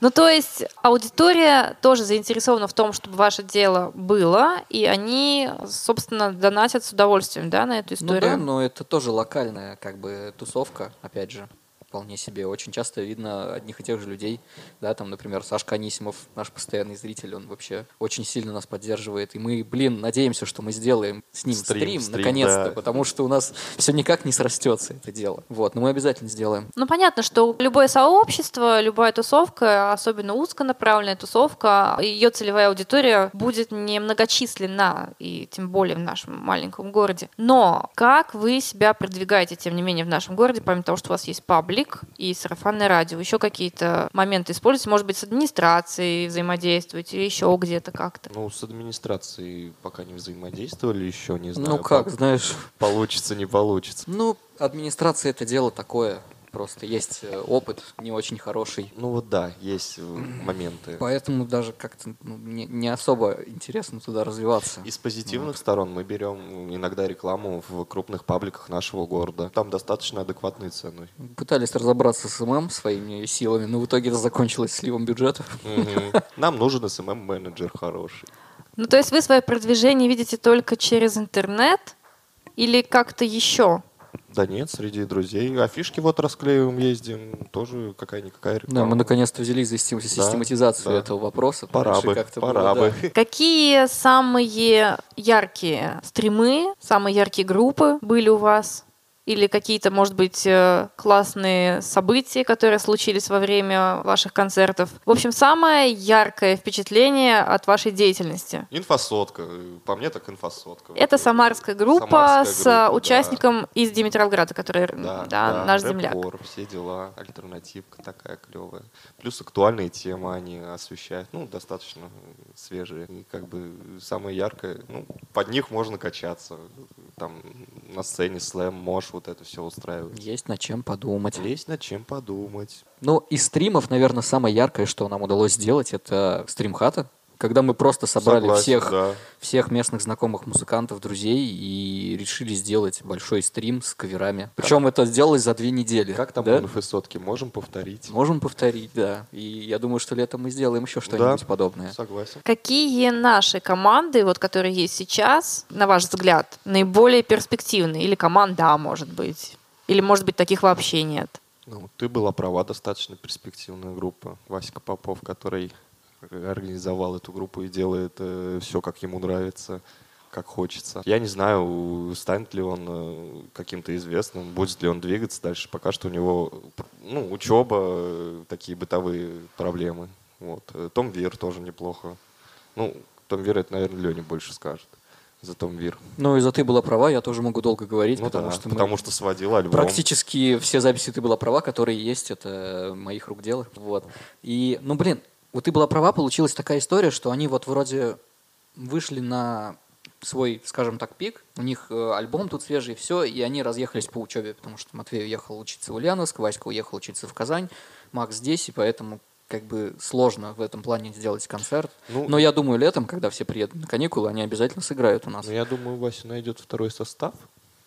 S3: Ну, то есть аудитория тоже заинтересована в том, чтобы ваше дело было, и они, собственно, донатят с удовольствием, да, на эту
S4: Ну
S3: историю?
S4: да, но это тоже локальная как бы тусовка, опять же вполне себе. Очень часто видно одних и тех же людей. Да, там, например, Сашка Анисимов, наш постоянный зритель, он вообще очень сильно нас поддерживает. И мы, блин, надеемся, что мы сделаем с ним
S5: Стрим,
S4: стрим,
S5: стрим,
S4: наконец-то,
S5: да.
S4: потому что у нас все никак не срастется это дело. Вот, но мы обязательно сделаем.
S3: Ну, понятно, что любое сообщество, любая тусовка, особенно узконаправленная тусовка, ее целевая аудитория будет немногочисленна, и тем более в нашем маленьком городе. Но как вы себя продвигаете, тем не менее, в нашем городе, помимо того, что у вас есть паблик и сарафанное радио, еще какие-то моменты используете, может быть, с администрацией взаимодействуете или еще где-то как-то?
S5: Ну, с администрацией пока не взаимодействовали еще, не знаю.
S4: ну как,
S5: по-
S4: знаешь,
S5: Получится, не получится.
S4: ну, администрация это дело такое. Просто есть э, опыт не очень хороший.
S5: Ну вот да, есть э, моменты.
S4: Поэтому даже как-то ну, не, не особо интересно туда развиваться.
S5: Из позитивных сторон мы берем иногда рекламу в крупных пабликах нашего города. Там достаточно адекватные цены.
S4: Пытались разобраться с ММ своими силами, но в итоге это закончилось сливом бюджета.
S5: Нам нужен СММ-менеджер хороший.
S3: Ну, то есть вы свое продвижение видите только через интернет или как-то еще?
S5: Да нет, среди друзей. Афишки вот расклеиваем, ездим. Тоже какая-никакая реклама.
S4: Да, мы наконец-то взялись за систем- систематизацию
S5: да.
S4: этого вопроса.
S5: Пора бы,
S4: как-то
S5: пора
S4: было,
S5: бы.
S4: да.
S3: Какие самые яркие стримы, самые яркие группы были у вас? Или какие-то, может быть, э, классные события, которые случились во время ваших концертов? В общем, самое яркое впечатление от вашей деятельности.
S5: Инфосотка. По мне так инфосотка.
S3: Это самарская группа
S5: Самарская
S3: с
S5: группа,
S3: э,
S5: да.
S3: участником из Димитровграда, который,
S5: Да,
S3: да, наш
S5: рэп
S3: земляк.
S5: все дела, альтернативка такая клевая. Плюс актуальные темы они освещают, ну, достаточно свежие. И как бы самое яркое, ну, под них можно качаться. Там на сцене слэм, мош, вот это все устраивать.
S4: Есть над чем подумать.
S5: Есть над чем подумать.
S4: Ну, из стримов, наверное, самое яркое, что нам удалось сделать, это стрим хата. Когда мы просто собрали
S5: Согласен,
S4: всех,
S5: да.
S4: всех местных знакомых музыкантов, друзей и решили сделать большой стрим с каверами. Причем это сделалось за две недели.
S5: Как там
S4: да?
S5: у инфосотки? Можем повторить?
S4: Можем повторить, да. И я думаю, что летом мы сделаем еще что-нибудь
S5: Да.
S4: подобное.
S5: Согласен.
S3: Какие наши команды, вот, которые есть сейчас, на ваш взгляд, наиболее перспективные? Или команда, А, может быть? Или, может быть, таких вообще нет?
S5: Ну, ты была права, достаточно перспективная группа. Васька Попов, который организовал эту группу и делает все, как ему нравится, как хочется. Я не знаю, станет ли он э, каким-то известным, будет ли он двигаться дальше. Пока что у него ну, учеба, э, такие бытовые проблемы. Вот. Э, Том Вир тоже неплохо. Ну, Том Вир, это, наверное, Леня больше скажет за Том Вир.
S4: Ну, и за ты была права, я тоже могу долго говорить,
S5: Ну
S4: потому
S5: да,
S4: что
S5: потому что сводил альбом.
S4: практически все записи ты была права, которые есть, это моих рук дело. Вот. И, ну, блин, вот ты была права, получилась такая история, что они вот вроде вышли на свой, скажем так, пик. У них э, альбом тут свежий, все, и они разъехались по учебе, потому что Матвей уехал учиться в Ульяновск, Васька уехал учиться в Казань, Макс здесь, и поэтому как бы сложно в этом плане сделать концерт.
S5: Ну,
S4: Но я думаю, летом, когда все приедут на каникулы, они обязательно сыграют у нас.
S5: ну, я думаю, Вася найдет второй состав.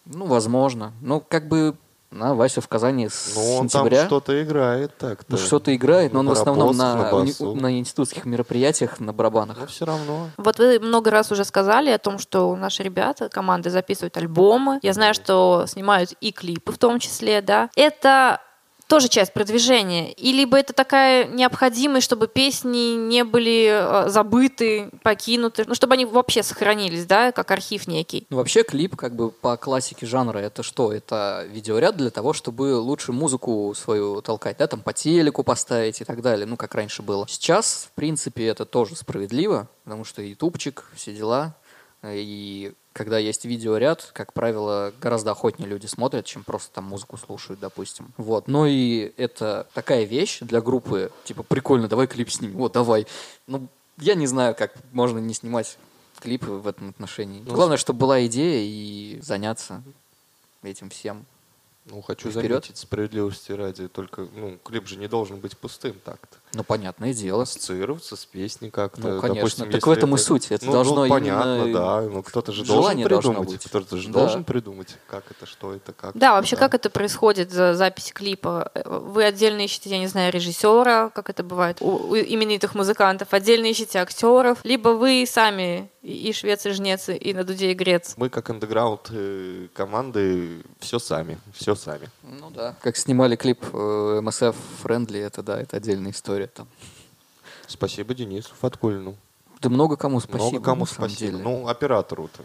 S4: Ну, возможно. Ну, как бы, на Вася в Казани с
S5: Ну, он
S4: сентября.
S5: там что-то играет так-то.
S4: Ну, что-то играет, но он в основном на,
S5: на
S4: на институтских мероприятиях, на барабанах.
S5: Но все равно.
S3: Вот вы много раз уже сказали о том, что наши ребята, команды записывают альбомы. Я знаю, что снимают и клипы в том числе, да. Это тоже часть продвижения? И либо это такая необходимость, чтобы песни не были э, забыты, покинуты, ну, чтобы они вообще сохранились, да, как архив некий?
S4: Ну, вообще клип, как бы по классике жанра, это что? Это видеоряд для того, чтобы лучше музыку свою толкать, да, там по телеку поставить и так далее, ну, как раньше было. Сейчас, в принципе, это тоже справедливо, потому что ютубчик, все дела, и когда есть видеоряд, как правило, гораздо охотнее люди смотрят, чем просто там музыку слушают, допустим. Вот. Ну и это такая вещь для группы, типа, прикольно, давай клип снимем, вот, давай. Ну, я не знаю, как можно не снимать клипы в этом отношении.
S5: Ну,
S4: Главное, чтобы была идея и заняться этим всем.
S5: Ну, хочу
S4: Вперед.
S5: заметить справедливости ради, только, ну, клип же не должен быть пустым так-то.
S4: Ну, понятное дело.
S5: Ассоциироваться с песней как-то.
S4: Ну, конечно.
S5: допустим,
S4: Так в этом и суть. Это
S5: ну,
S4: должно
S5: ну, понятно,
S4: именно
S5: да. Ну, кто-то же должен
S4: желание должно
S5: придумать.
S4: быть.
S5: Кто-то же
S4: Да.
S5: должен придумать, как это, что это, как.
S3: Да, вообще, как это происходит, за запись клипа? Вы отдельно ищете, я не знаю, режиссера, как это бывает, у, у именитых музыкантов, отдельно ищете актеров, либо вы сами и швец, и жнец, и на дуде, и грец.
S5: Мы как андеграунд э, команды все сами, все сами.
S4: Ну да. Как снимали клип э, MSF Friendly, это да, это отдельная история там.
S5: Спасибо Денису Фаткулину.
S4: Да много кому спасибо.
S5: Много кому спасибо.
S4: деле.
S5: Ну, оператору-то.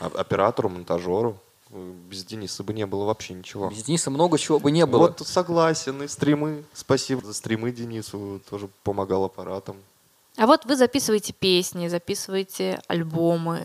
S5: А- Оператору, монтажеру. Без Дениса бы не было вообще ничего.
S4: Без Дениса много чего бы не было.
S5: Вот согласен, и стримы. Спасибо за стримы Денису, тоже помогал аппаратам.
S3: А вот вы записываете песни, записываете альбомы.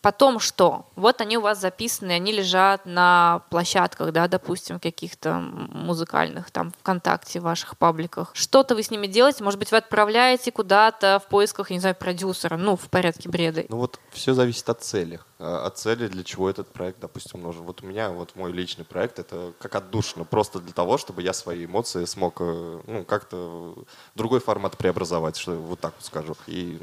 S3: Потом что? Вот они у вас записаны, они лежат на площадках, да, допустим, каких-то музыкальных, там, ВКонтакте, ваших пабликах. Что-то вы с ними делаете? Может быть, вы отправляете куда-то в поисках, не знаю, продюсера, ну, в порядке бреда.
S5: Ну вот все зависит от цели. А, От цели, для чего этот проект, допустим, нужен. Вот у меня вот мой личный проект, это как отдушно, просто для того, чтобы я свои эмоции смог э, ну, как-то другой формат преобразовать, что вот так вот скажу. И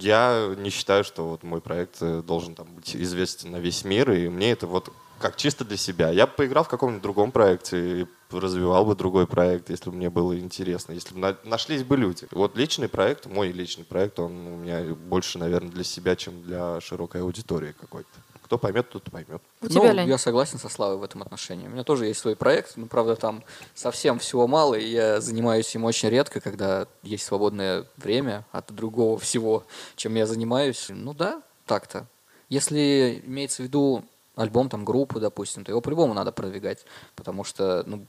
S5: я не считаю, что вот мой проект э, должен там быть известен на весь мир, и мне это вот как чисто для себя. Я бы поиграл в каком-нибудь другом проекте развивал бы другой проект, если бы мне было интересно, если бы на- нашлись бы люди. Вот личный проект, мой личный проект, он у меня больше, наверное, для себя, чем для широкой аудитории какой-то. Кто поймет, тот поймет.
S3: У
S4: ну,
S3: тебя, Лень?
S4: я согласен со Славой в этом отношении. У меня тоже есть свой проект, но, правда, там совсем всего мало, и я занимаюсь им очень редко, когда есть свободное время от другого всего, чем я занимаюсь. Ну да, так-то. Если имеется в виду альбом, там, группы, допустим, то его по-любому надо продвигать, потому что, ну,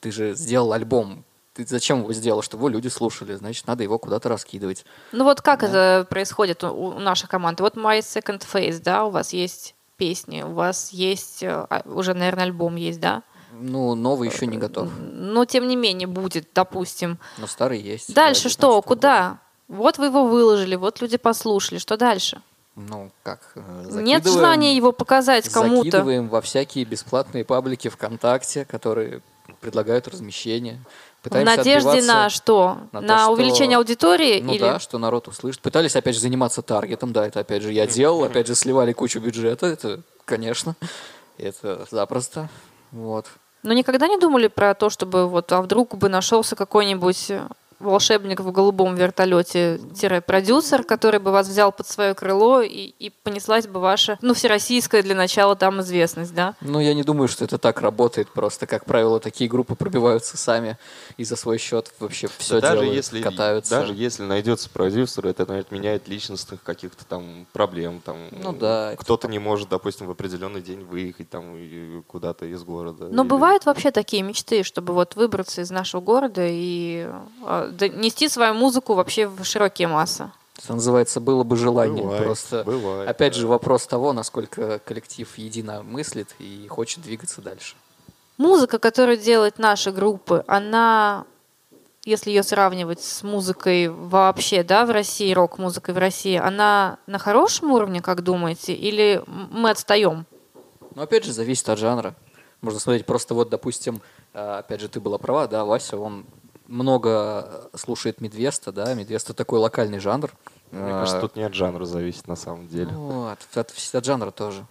S4: ты же сделал альбом, ты зачем его сделал? Чтобы его люди слушали, значит, надо его куда-то раскидывать.
S3: Ну вот как это происходит у, у нашей команды? Вот My Second Phase, да, у вас есть песни, у вас есть, э, а, уже, наверное, альбом есть, да?
S4: Ну, новый еще не готов,
S3: Но тем не менее будет, допустим.
S4: но старый есть.
S3: Дальше
S4: да,
S3: что?
S4: 19-го года.
S3: Куда? Вот вы его выложили, вот люди послушали. Что дальше?
S4: Ну, как? э,
S3: Нет
S4: закидываем-
S3: желания его показать кому-то.
S4: Закидываем во всякие бесплатные паблики ВКонтакте, которые предлагают размещение.
S3: В
S4: Пытаемся
S3: надежде
S4: отбиваться
S3: на что?
S4: на
S3: На,
S4: то, что-
S3: увеличение аудитории?
S4: Ну
S3: или...
S4: да, что народ услышит. Пытались, опять же, заниматься таргетом, да, это опять же я делал, опять же сливали кучу бюджета, это, конечно, это запросто, вот.
S3: Но никогда не думали про то, чтобы вот, а вдруг бы нашелся какой-нибудь э, волшебник в голубом вертолете-продюсер, который бы вас взял под свое крыло и, и понеслась бы ваша, ну, всероссийская для начала там известность, да?
S4: Ну, я не думаю, что это так работает просто. Как правило, такие группы пробиваются сами и за свой счет вообще все
S5: даже
S4: делают,
S5: если,
S4: катаются.
S5: Даже если найдется продюсер, это наверное, отменяет личностных каких-то там проблем. Там,
S4: Ну да, это
S5: Кто-то не может, допустим, в определенный день выехать там куда-то из города.
S3: Но
S5: Или-
S3: бывают вообще такие мечты, чтобы вот выбраться из нашего города и э, донести свою музыку вообще в широкие массы.
S4: Это называется «было бы желание».
S5: Бывает,
S4: Просто,
S5: бывает,
S4: опять
S5: да.
S4: же, вопрос того, насколько коллектив едино мыслит и хочет двигаться дальше.
S3: Музыка, которую делают наши группы, она, если ее сравнивать с музыкой вообще, да, в России, рок-музыкой в России, она на хорошем уровне, как думаете, или мы отстаем?
S4: Но опять же, зависит от жанра. Можно смотреть просто вот, допустим, э, опять же, ты была права, да, Вася, он много слушает Медвеста, да, Медвест это такой локальный жанр.
S5: Мне кажется,
S4: Э,
S5: тут не от жанра зависит на самом деле.
S4: Ну, от, от, от жанра тоже.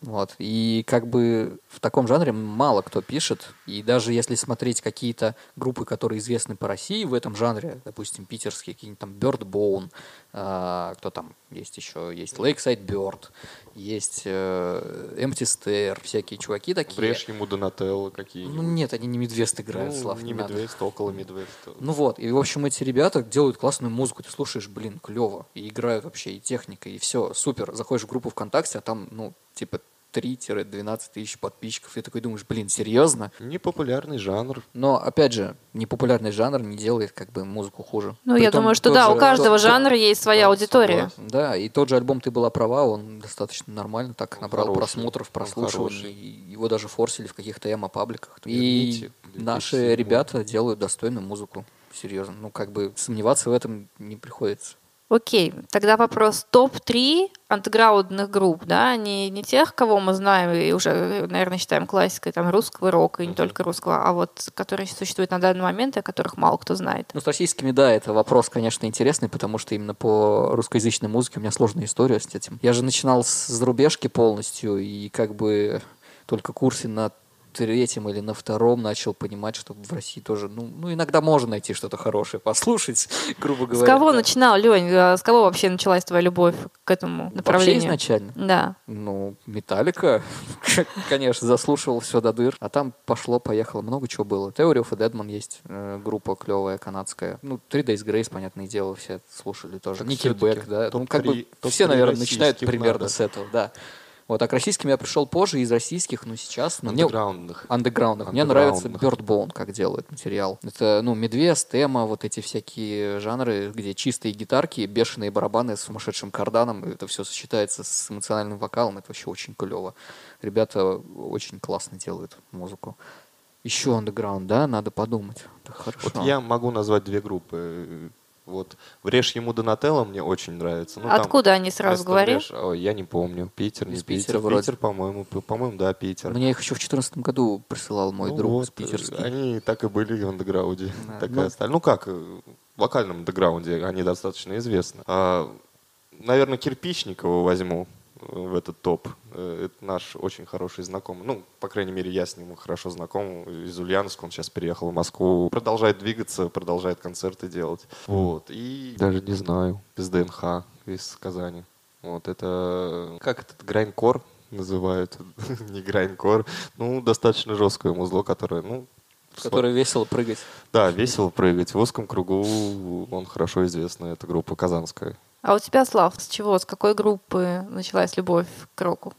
S4: Вот. И как бы в таком жанре мало кто пишет. И даже если смотреть какие-то группы, которые известны по России в этом жанре, допустим, питерские, какие-нибудь там Birdbone, а, кто там есть еще, есть Lakeside Bird, есть э, Empty Stare, всякие чуваки такие.
S5: Врежь ему Донателло
S4: Ну
S5: какие-нибудь.
S4: нет, они не Медвест играют,
S5: Ну,
S4: Слав,
S5: не
S4: не надо.
S5: Медвест, около Медвеста.
S4: Ну вот, и в общем эти ребята делают классную музыку, ты слушаешь, блин, клево, и играют вообще, и техника, и все, супер. Заходишь в группу ВКонтакте, а там, ну, типа 3-12 тысяч подписчиков, и такой думаешь, блин, серьезно?
S5: Непопулярный жанр.
S4: Но, опять же, непопулярный жанр не делает как бы музыку хуже.
S3: Ну, я
S4: Притом
S3: думаю, что
S4: тот
S3: да,
S4: же-
S3: у каждого
S4: тот-
S3: жанра есть своя
S5: да,
S3: аудитория.
S5: согласен.
S4: Да, и тот же альбом «Ты была права», он достаточно нормально так
S5: Он
S4: набрал
S5: хороший,
S4: просмотров, прослушиваний, его даже форсили в каких-то эмо-пабликах. И
S5: Верните
S4: наши
S5: 2007.
S4: ребята делают достойную музыку, серьезно. Ну, как бы сомневаться в этом не приходится.
S3: Окей, тогда вопрос топ-3 андеграундных групп, да, не, не тех, кого мы знаем и уже, наверное, считаем классикой там русского рока, и не только русского, а вот которые существуют на данный момент, и о которых мало кто знает.
S4: Ну, с российскими, да, это вопрос, конечно, интересный, потому что именно по русскоязычной музыке у меня сложная история с этим. Я же начинал с зарубежки полностью, и как бы только курсе на третьем или на втором начал понимать, что в России тоже, ну, ну иногда можно найти что-то хорошее, послушать, <laughs> грубо говоря.
S3: С кого
S4: да.
S3: начинал, Лень? С кого вообще началась твоя любовь к этому направлению?
S4: Вообще изначально?
S3: Да.
S4: Ну, Металлика, <laughs> конечно, заслушивал все до дыр. А там пошло-поехало, много чего было. Theory of a Deadman есть, э, группа клевая, канадская. Ну, Three Days Grace, понятное дело, все слушали тоже.
S5: Всё-таки
S4: да. Ну, как бы все, наверное, начинают примерно с этого, да. Вот, а к российским я пришел позже из российских, но сейчас... Ну, мне-
S5: Андеграундных.
S4: андеграундных. Мне нравится
S5: Андеграундных.
S4: Birdbone, как делают материал. Это, ну, Медвест, Тема, вот эти всякие жанры, где чистые гитарки, бешеные барабаны с сумасшедшим карданом, это все сочетается с эмоциональным вокалом, это вообще очень клево. Ребята очень классно делают музыку. Еще андеграунд, да, надо подумать. Да, хорошо.
S5: Вот я могу назвать две группы. Вот «Врежь ему Донателло» мне очень нравится. Ну, там
S3: Откуда они сразу
S5: вместо
S3: говори?
S5: «Врежь», ой, я не помню. Питер, не
S4: Из
S5: Питер.
S4: Питера вроде.
S5: Питер, по-моему, по-моему, да, Питер.
S4: Мне их еще в 2014 году присылал мой
S5: Ну
S4: друг
S5: вот,
S4: питерский.
S5: Они так и были в андеграунде.
S4: Да,
S5: Так и
S4: ну-
S5: остались. Ну как, в вокальном андеграунде они достаточно известны. А, наверное, Кирпичникова возьму в этот топ. Э, Это наш очень хороший знакомый. Ну, по крайней мере, я с ним хорошо знаком. Из Ульяновска он сейчас переехал в Москву. Продолжает двигаться, продолжает концерты делать. Вот. И даже не знаю, из ДНХ, из Казани. Вот это... Как этот грайнкор называют? <laughs> не грайнкор. Ну, достаточно жесткое музло, которое, ну,
S4: В которой весело прыгать.
S5: да, весело прыгать. В узком кругу он хорошо известна, эта группа казанская.
S3: А у тебя, Слав, с чего, с какой группы началась любовь к року?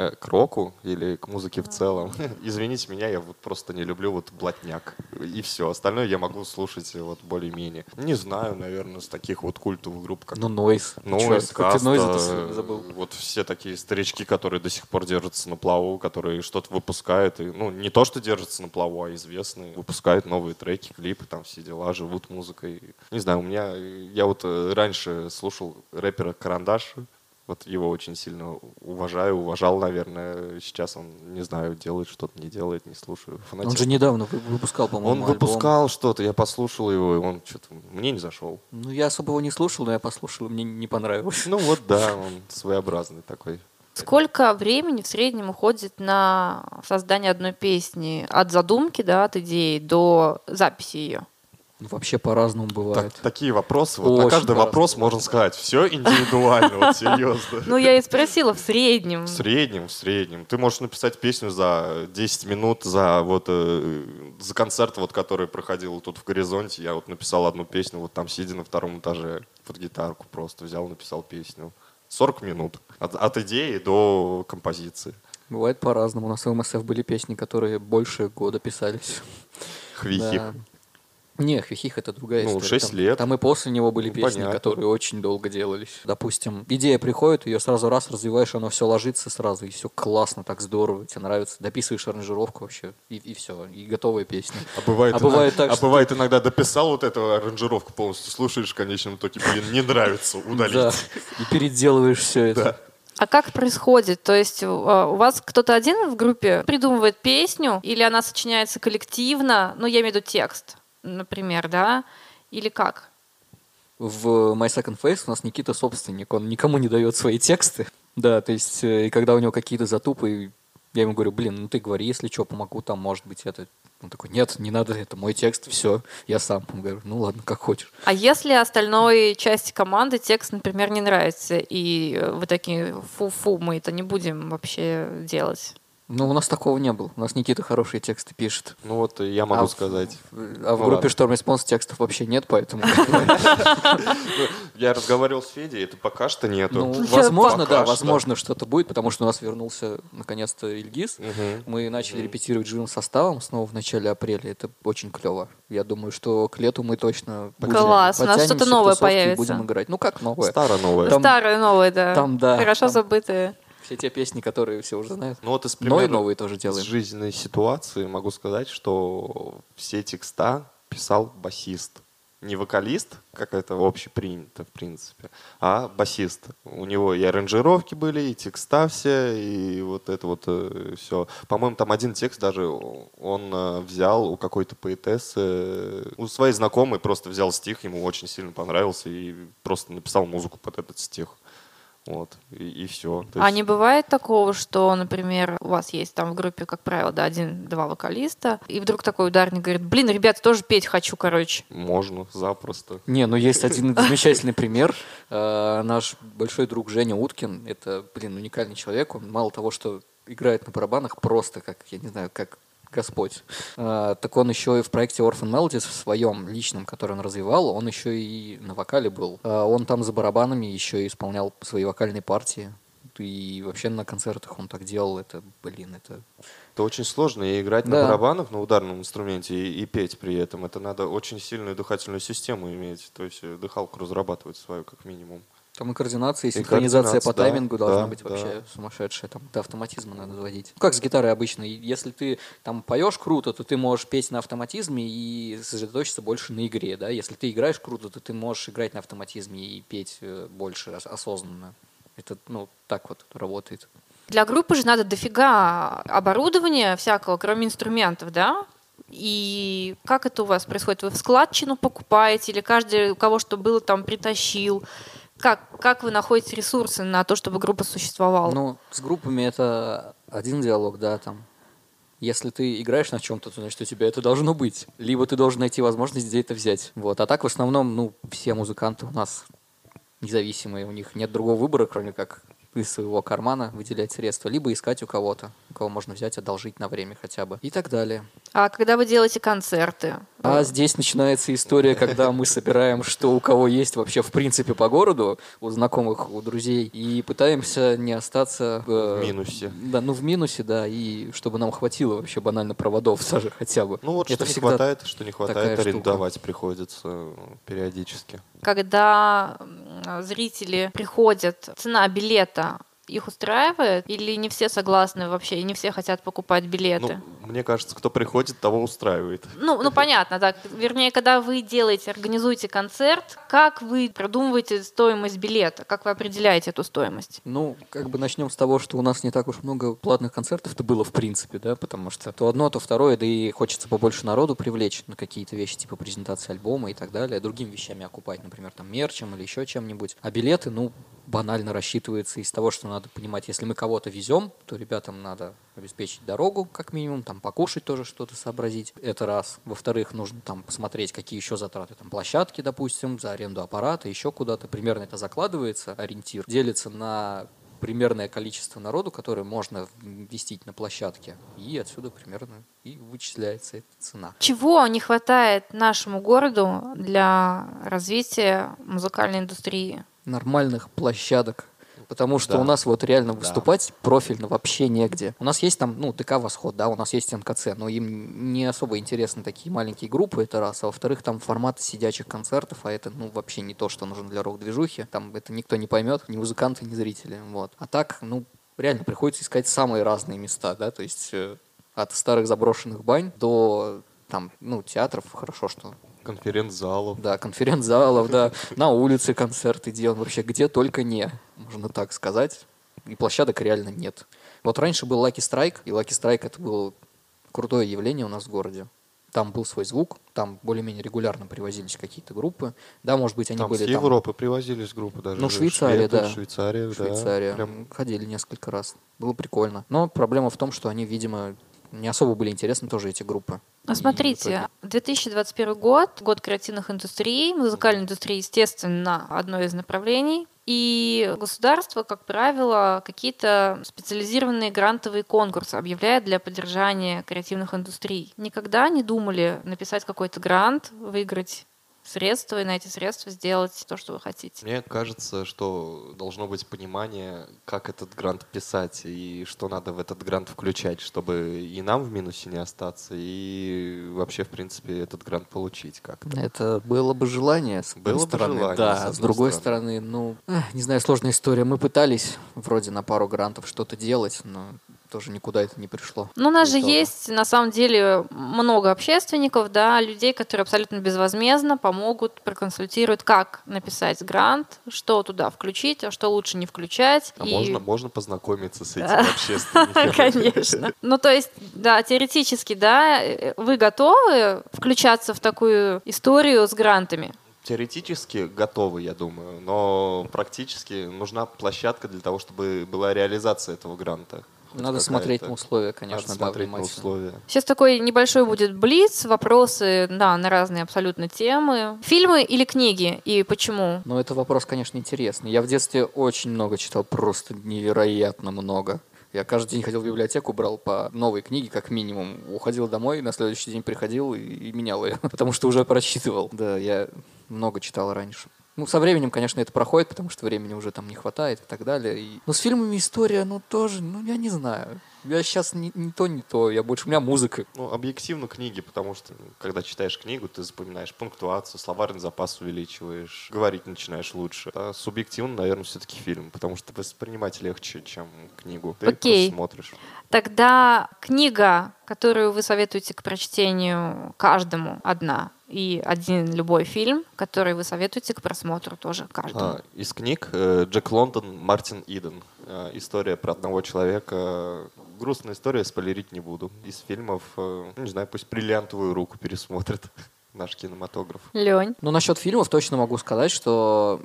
S5: Э, К року или к музыке в целом. <laughs> Извините меня, я вот просто не люблю вот блатняк. И все. Остальное я могу слушать э, вот более-менее. Не знаю, наверное, с таких вот культовых групп, как
S4: Ну, Нойз.
S5: Нойз, Каста,
S4: забыл?
S5: Вот все такие старички, которые до сих пор держатся на плаву, которые что-то выпускают. И, ну, не то, что держатся на плаву, а известные. Выпускают новые треки, клипы, там все дела, живут музыкой. Не знаю, у меня... Я вот э, раньше слушал рэпера Карандаш. Вот его очень сильно уважаю, уважал, наверное. Сейчас он, не знаю, делает что-то, не делает, не слушаю.
S4: Он
S5: Фанател.
S4: же недавно вы- выпускал, по-моему,
S5: Он
S4: альбом.
S5: выпускал что-то, я послушал его, и он что-то мне не зашел.
S4: Ну, я особо его не слушал, но я послушал, и мне не понравилось.
S5: Ну вот да, <laughs> он своеобразный такой.
S3: Сколько времени в среднем уходит на создание одной песни? От задумки, да, от идеи до записи ее?
S4: Ну, Вообще по-разному
S5: Так-
S4: бывает.
S5: такие вопросы. Вот на каждый вопрос можно сказать. Все индивидуально, вот серьезно.
S3: Ну, я и спросила в среднем.
S5: В среднем, в среднем. Ты можешь написать песню за 10 минут, за вот э, за концерт, вот, который проходил тут в горизонте. Я вот написал одну песню, вот там сидя на втором этаже, под гитарку просто взял, написал песню. 40 минут. От, от идеи до композиции.
S4: Бывает по-разному. У нас в МСФ были песни, которые больше года писались.
S5: Хвихих.
S4: Да. Не, Хвихих это другая
S5: Ну,
S4: история.
S5: шесть
S4: Там-
S5: лет.
S4: Там и после него были
S5: Ну,
S4: песни,
S5: понятно.
S4: которые очень долго делались. Допустим, идея приходит, ее сразу раз развиваешь, оно все ложится сразу, и все классно, так здорово, тебе нравится. Дописываешь аранжировку вообще, и, все, и готовая песня.
S5: А бывает,
S4: А бывает
S5: иногда-
S4: так,
S5: а
S4: что
S5: бывает иногда дописал вот эту аранжировку полностью, слушаешь в конечном итоге, блин, не нравится, удалить.
S4: Да, и переделываешь все это.
S3: А как происходит? То есть э, у вас кто-то один в группе придумывает песню, или она сочиняется коллективно? Ну, я имею в виду текст, например, да? Или как?
S4: В My Second Face у нас Никита собственник, он никому не дает свои тексты. Да, то есть, э, и когда у него какие-то затупы, я ему говорю, блин, ну ты говори, если что, помогу, там, может быть, это. Он такой, нет, не надо, это мой текст, все, я сам. Я говорю, ну ладно, как хочешь.
S3: А если остальной части команды текст, например, не нравится, и э, вы такие, фу-фу, мы это не будем вообще делать?
S4: Ну, у нас такого не было. У нас Никита хорошие тексты пишет.
S5: Ну вот я могу
S4: А в-
S5: сказать.
S4: А в
S5: Ну
S4: группе. Storm Response текстов вообще нет, поэтому... <laughs>
S5: Я разговаривал с Федей, это пока что нету.
S4: Ну, возможно, да, возможно, что-то будет, потому что у нас вернулся наконец-то Ильгиз. Мы начали репетировать живым составом снова в начале апреля. Это очень клево. Я думаю, что к лету мы точно
S3: Класс, у нас что-то новое появится.
S4: будем играть. Ну как новое?
S5: Старо-новое.
S3: Старые, новые, да.
S4: там, да,
S3: Хорошо забытые.
S4: Все те песни, которые все уже знают.
S5: Ну вот из
S4: Но и
S5: примера
S4: новые тоже
S5: из
S4: делаем.
S5: жизненной ситуации могу сказать, что все текста писал басист. не вокалист, как это общепринято, в принципе, а басист. У него и аранжировки были, и текста все, и вот это вот э, все. По-моему, там один текст даже он э, взял у какой-то поэтессы, у своей знакомой просто взял стих, ему очень сильно понравился, и просто написал музыку под этот стих. Вот, и, и все.
S3: А не бывает такого, что, например, у вас есть там в группе, как правило, да, один-два вокалиста, и вдруг такой ударник говорит, блин, ребята, тоже петь хочу, короче.
S5: Можно, запросто.
S4: Не, ну есть <laughs> один замечательный пример. Э, наш большой друг Женя Уткин, это, блин, уникальный человек. Он мало того, что играет на барабанах просто как, я не знаю, как Господь. А, так он еще и в проекте Orphan Melodies в своем личном, который он развивал, он еще и на вокале был. А, он там за барабанами еще и исполнял свои вокальные партии. И вообще на концертах он так делал. Это, блин, это...
S5: Это очень сложно. И играть да. на барабанах, на ударном инструменте, и, и петь при этом. Это надо очень сильную дыхательную систему иметь. То есть дыхалку разрабатывать свою, как минимум.
S4: Там и координация, и, и синхронизация по таймингу да, должна да, быть вообще да. сумасшедшая. Там до автоматизма надо заводить. Ну, как с гитарой обычно. Если ты там поешь круто, то ты можешь петь на автоматизме и сосредоточиться больше на игре. Да? Если ты играешь круто, то ты можешь играть на автоматизме и петь э, больше осознанно. Это ну, так вот работает.
S3: Для группы же надо дофига оборудования всякого, кроме инструментов, да? И как это у вас происходит? Вы в складчину покупаете или каждый, у кого что было, там притащил? Как, как вы находите ресурсы на то, чтобы группа существовала?
S4: Ну, с группами это один диалог, да, там. Если ты играешь на чем-то, то значит у тебя это должно быть. Либо ты должен найти возможность где это взять. Вот. А так в основном, ну, все музыканты у нас независимые, у них нет другого выбора, кроме как из своего кармана выделять средства, либо искать у кого-то, у кого можно взять, одолжить на время хотя бы и так далее.
S3: А когда вы делаете концерты?
S4: А здесь начинается история, когда мы собираем, что у кого есть вообще в принципе по городу, у знакомых, у друзей, и пытаемся не остаться...
S5: Э, в минусе.
S4: Да, ну в минусе, да, и чтобы нам хватило вообще банально проводов <laughs> даже хотя бы.
S5: Ну вот Это что не хватает, что не хватает, арендовать штука. приходится периодически.
S3: Когда зрители приходят, цена билета их устраивает? Или не все согласны вообще, и не все хотят покупать билеты?
S5: Ну, мне кажется, кто приходит, того устраивает.
S3: Ну, ну понятно, да. Вернее, когда вы делаете, организуете концерт, как вы продумываете стоимость билета? Как вы определяете эту стоимость?
S4: Ну, как бы начнем с того, что у нас не так уж много платных концертов-то было, в принципе, да, потому что то одно, то второе, да и хочется побольше народу привлечь на какие-то вещи, типа презентации альбома и так далее, другими вещами окупать, например, там мерчем или еще чем-нибудь. А билеты, ну, банально рассчитывается из того, что надо понимать, если мы кого-то везем, то ребятам надо обеспечить дорогу, как минимум, там покушать тоже что-то сообразить. Это раз. Во-вторых, нужно там посмотреть, какие еще затраты, там площадки, допустим, за аренду аппарата, еще куда-то. Примерно это закладывается, ориентир, делится на примерное количество народу, которое можно вместить на площадке, и отсюда примерно и вычисляется эта цена.
S3: Чего не хватает нашему городу для развития музыкальной индустрии?
S4: нормальных площадок. Потому что да. у нас вот реально выступать да. профильно вообще негде. У нас есть там, ну, ТК Восход, да, у нас есть НКЦ, но им не особо интересны такие маленькие группы, это раз. А во-вторых, там формат сидячих концертов, а это, ну, вообще не то, что нужно для рок-движухи. Там это никто не поймет, ни музыканты, ни зрители. Вот. А так, ну, реально приходится искать самые разные места, да, то есть э, от старых заброшенных бань до там, ну, театров, хорошо, что
S5: Конференц-залов.
S4: Да, конференц-залов, да. На улице концерты делаем. Вообще, где только не, можно так сказать. И площадок реально нет. Вот раньше был Lucky Strike, и Lucky Strike это было крутое явление у нас в городе. Там был свой звук, там более-менее регулярно привозились какие-то группы. Да, может быть, они
S5: там
S4: были
S5: с Европы привозились группы даже.
S4: Ну, Швейцария,
S5: Шведы,
S4: да.
S5: Швейцария,
S4: Швейцария.
S5: Да.
S4: Прям ходили несколько раз. Было прикольно. Но проблема в том, что они, видимо, не особо были интересны тоже эти группы.
S3: Ну, смотрите, 2021 год, год креативных индустрий, музыкальная индустрия, естественно, одно из направлений. И государство, как правило, какие-то специализированные грантовые конкурсы объявляет для поддержания креативных индустрий. Никогда не думали написать какой-то грант, выиграть средства и на эти средства сделать то, что вы хотите.
S5: Мне кажется, что должно быть понимание, как этот грант писать и что надо в этот грант включать, чтобы и нам в минусе не остаться, и вообще, в принципе, этот грант получить как-то.
S4: Это было бы желание, с
S5: было
S4: стороны.
S5: Бы желание,
S4: да, с, с другой стороны, стороны ну, не знаю, сложная история. Мы пытались вроде на пару грантов что-то делать, но тоже никуда это не пришло.
S3: Ну, у нас же есть, на самом деле, много общественников, да, людей, которые абсолютно безвозмездно помогут, проконсультируют, как написать грант, что туда включить, а что лучше не включать.
S5: А
S3: И-
S5: можно, можно познакомиться с этими
S3: Да.
S5: общественниками. <laughs>
S3: Конечно. Ну, то есть, да, теоретически, да, вы готовы включаться в такую историю с грантами?
S5: Теоретически готовы, я думаю, но практически нужна площадка для того, чтобы была реализация этого гранта.
S4: Надо
S5: какая-то.
S4: смотреть на условия, конечно,
S5: Надо
S4: да,
S5: смотреть на
S4: внимательно.
S5: условия.
S3: Сейчас такой небольшой будет блиц, вопросы, да, на разные абсолютно темы. Фильмы или книги, и почему?
S4: Ну, это вопрос, конечно, интересный. Я в детстве очень много читал, просто невероятно много. Я каждый день ходил в библиотеку, брал по новой книге, как минимум. Уходил домой, на следующий день приходил и, и менял ее, <laughs> потому что уже прочитывал. Да, я много читал раньше. Ну, со временем, конечно, это проходит, потому что времени уже там не хватает и так далее. И... Ну, с фильмами история, ну, тоже, ну, я не знаю. Я сейчас не, не то, не то. Я больше... У меня музыка.
S5: Ну, объективно книги, потому что, ну, когда читаешь книгу, ты запоминаешь пунктуацию, словарный запас увеличиваешь, говорить начинаешь лучше. А субъективно, наверное, все-таки фильм, потому что воспринимать легче, чем книгу. Ты
S3: Окей.
S5: смотришь.
S3: Тогда книга, которую вы советуете к прочтению каждому, одна, и один любой фильм, который вы советуете к просмотру тоже каждому.
S5: А, из книг э, Джек Лондон, Мартин Иден. Э, История про одного человека. Грустная история, спойлерить не буду. Из фильмов, э, не знаю, пусть бриллиантовую руку пересмотрит <laughs> наш кинематограф.
S3: Лень.
S4: Ну, насчет фильмов точно могу сказать, что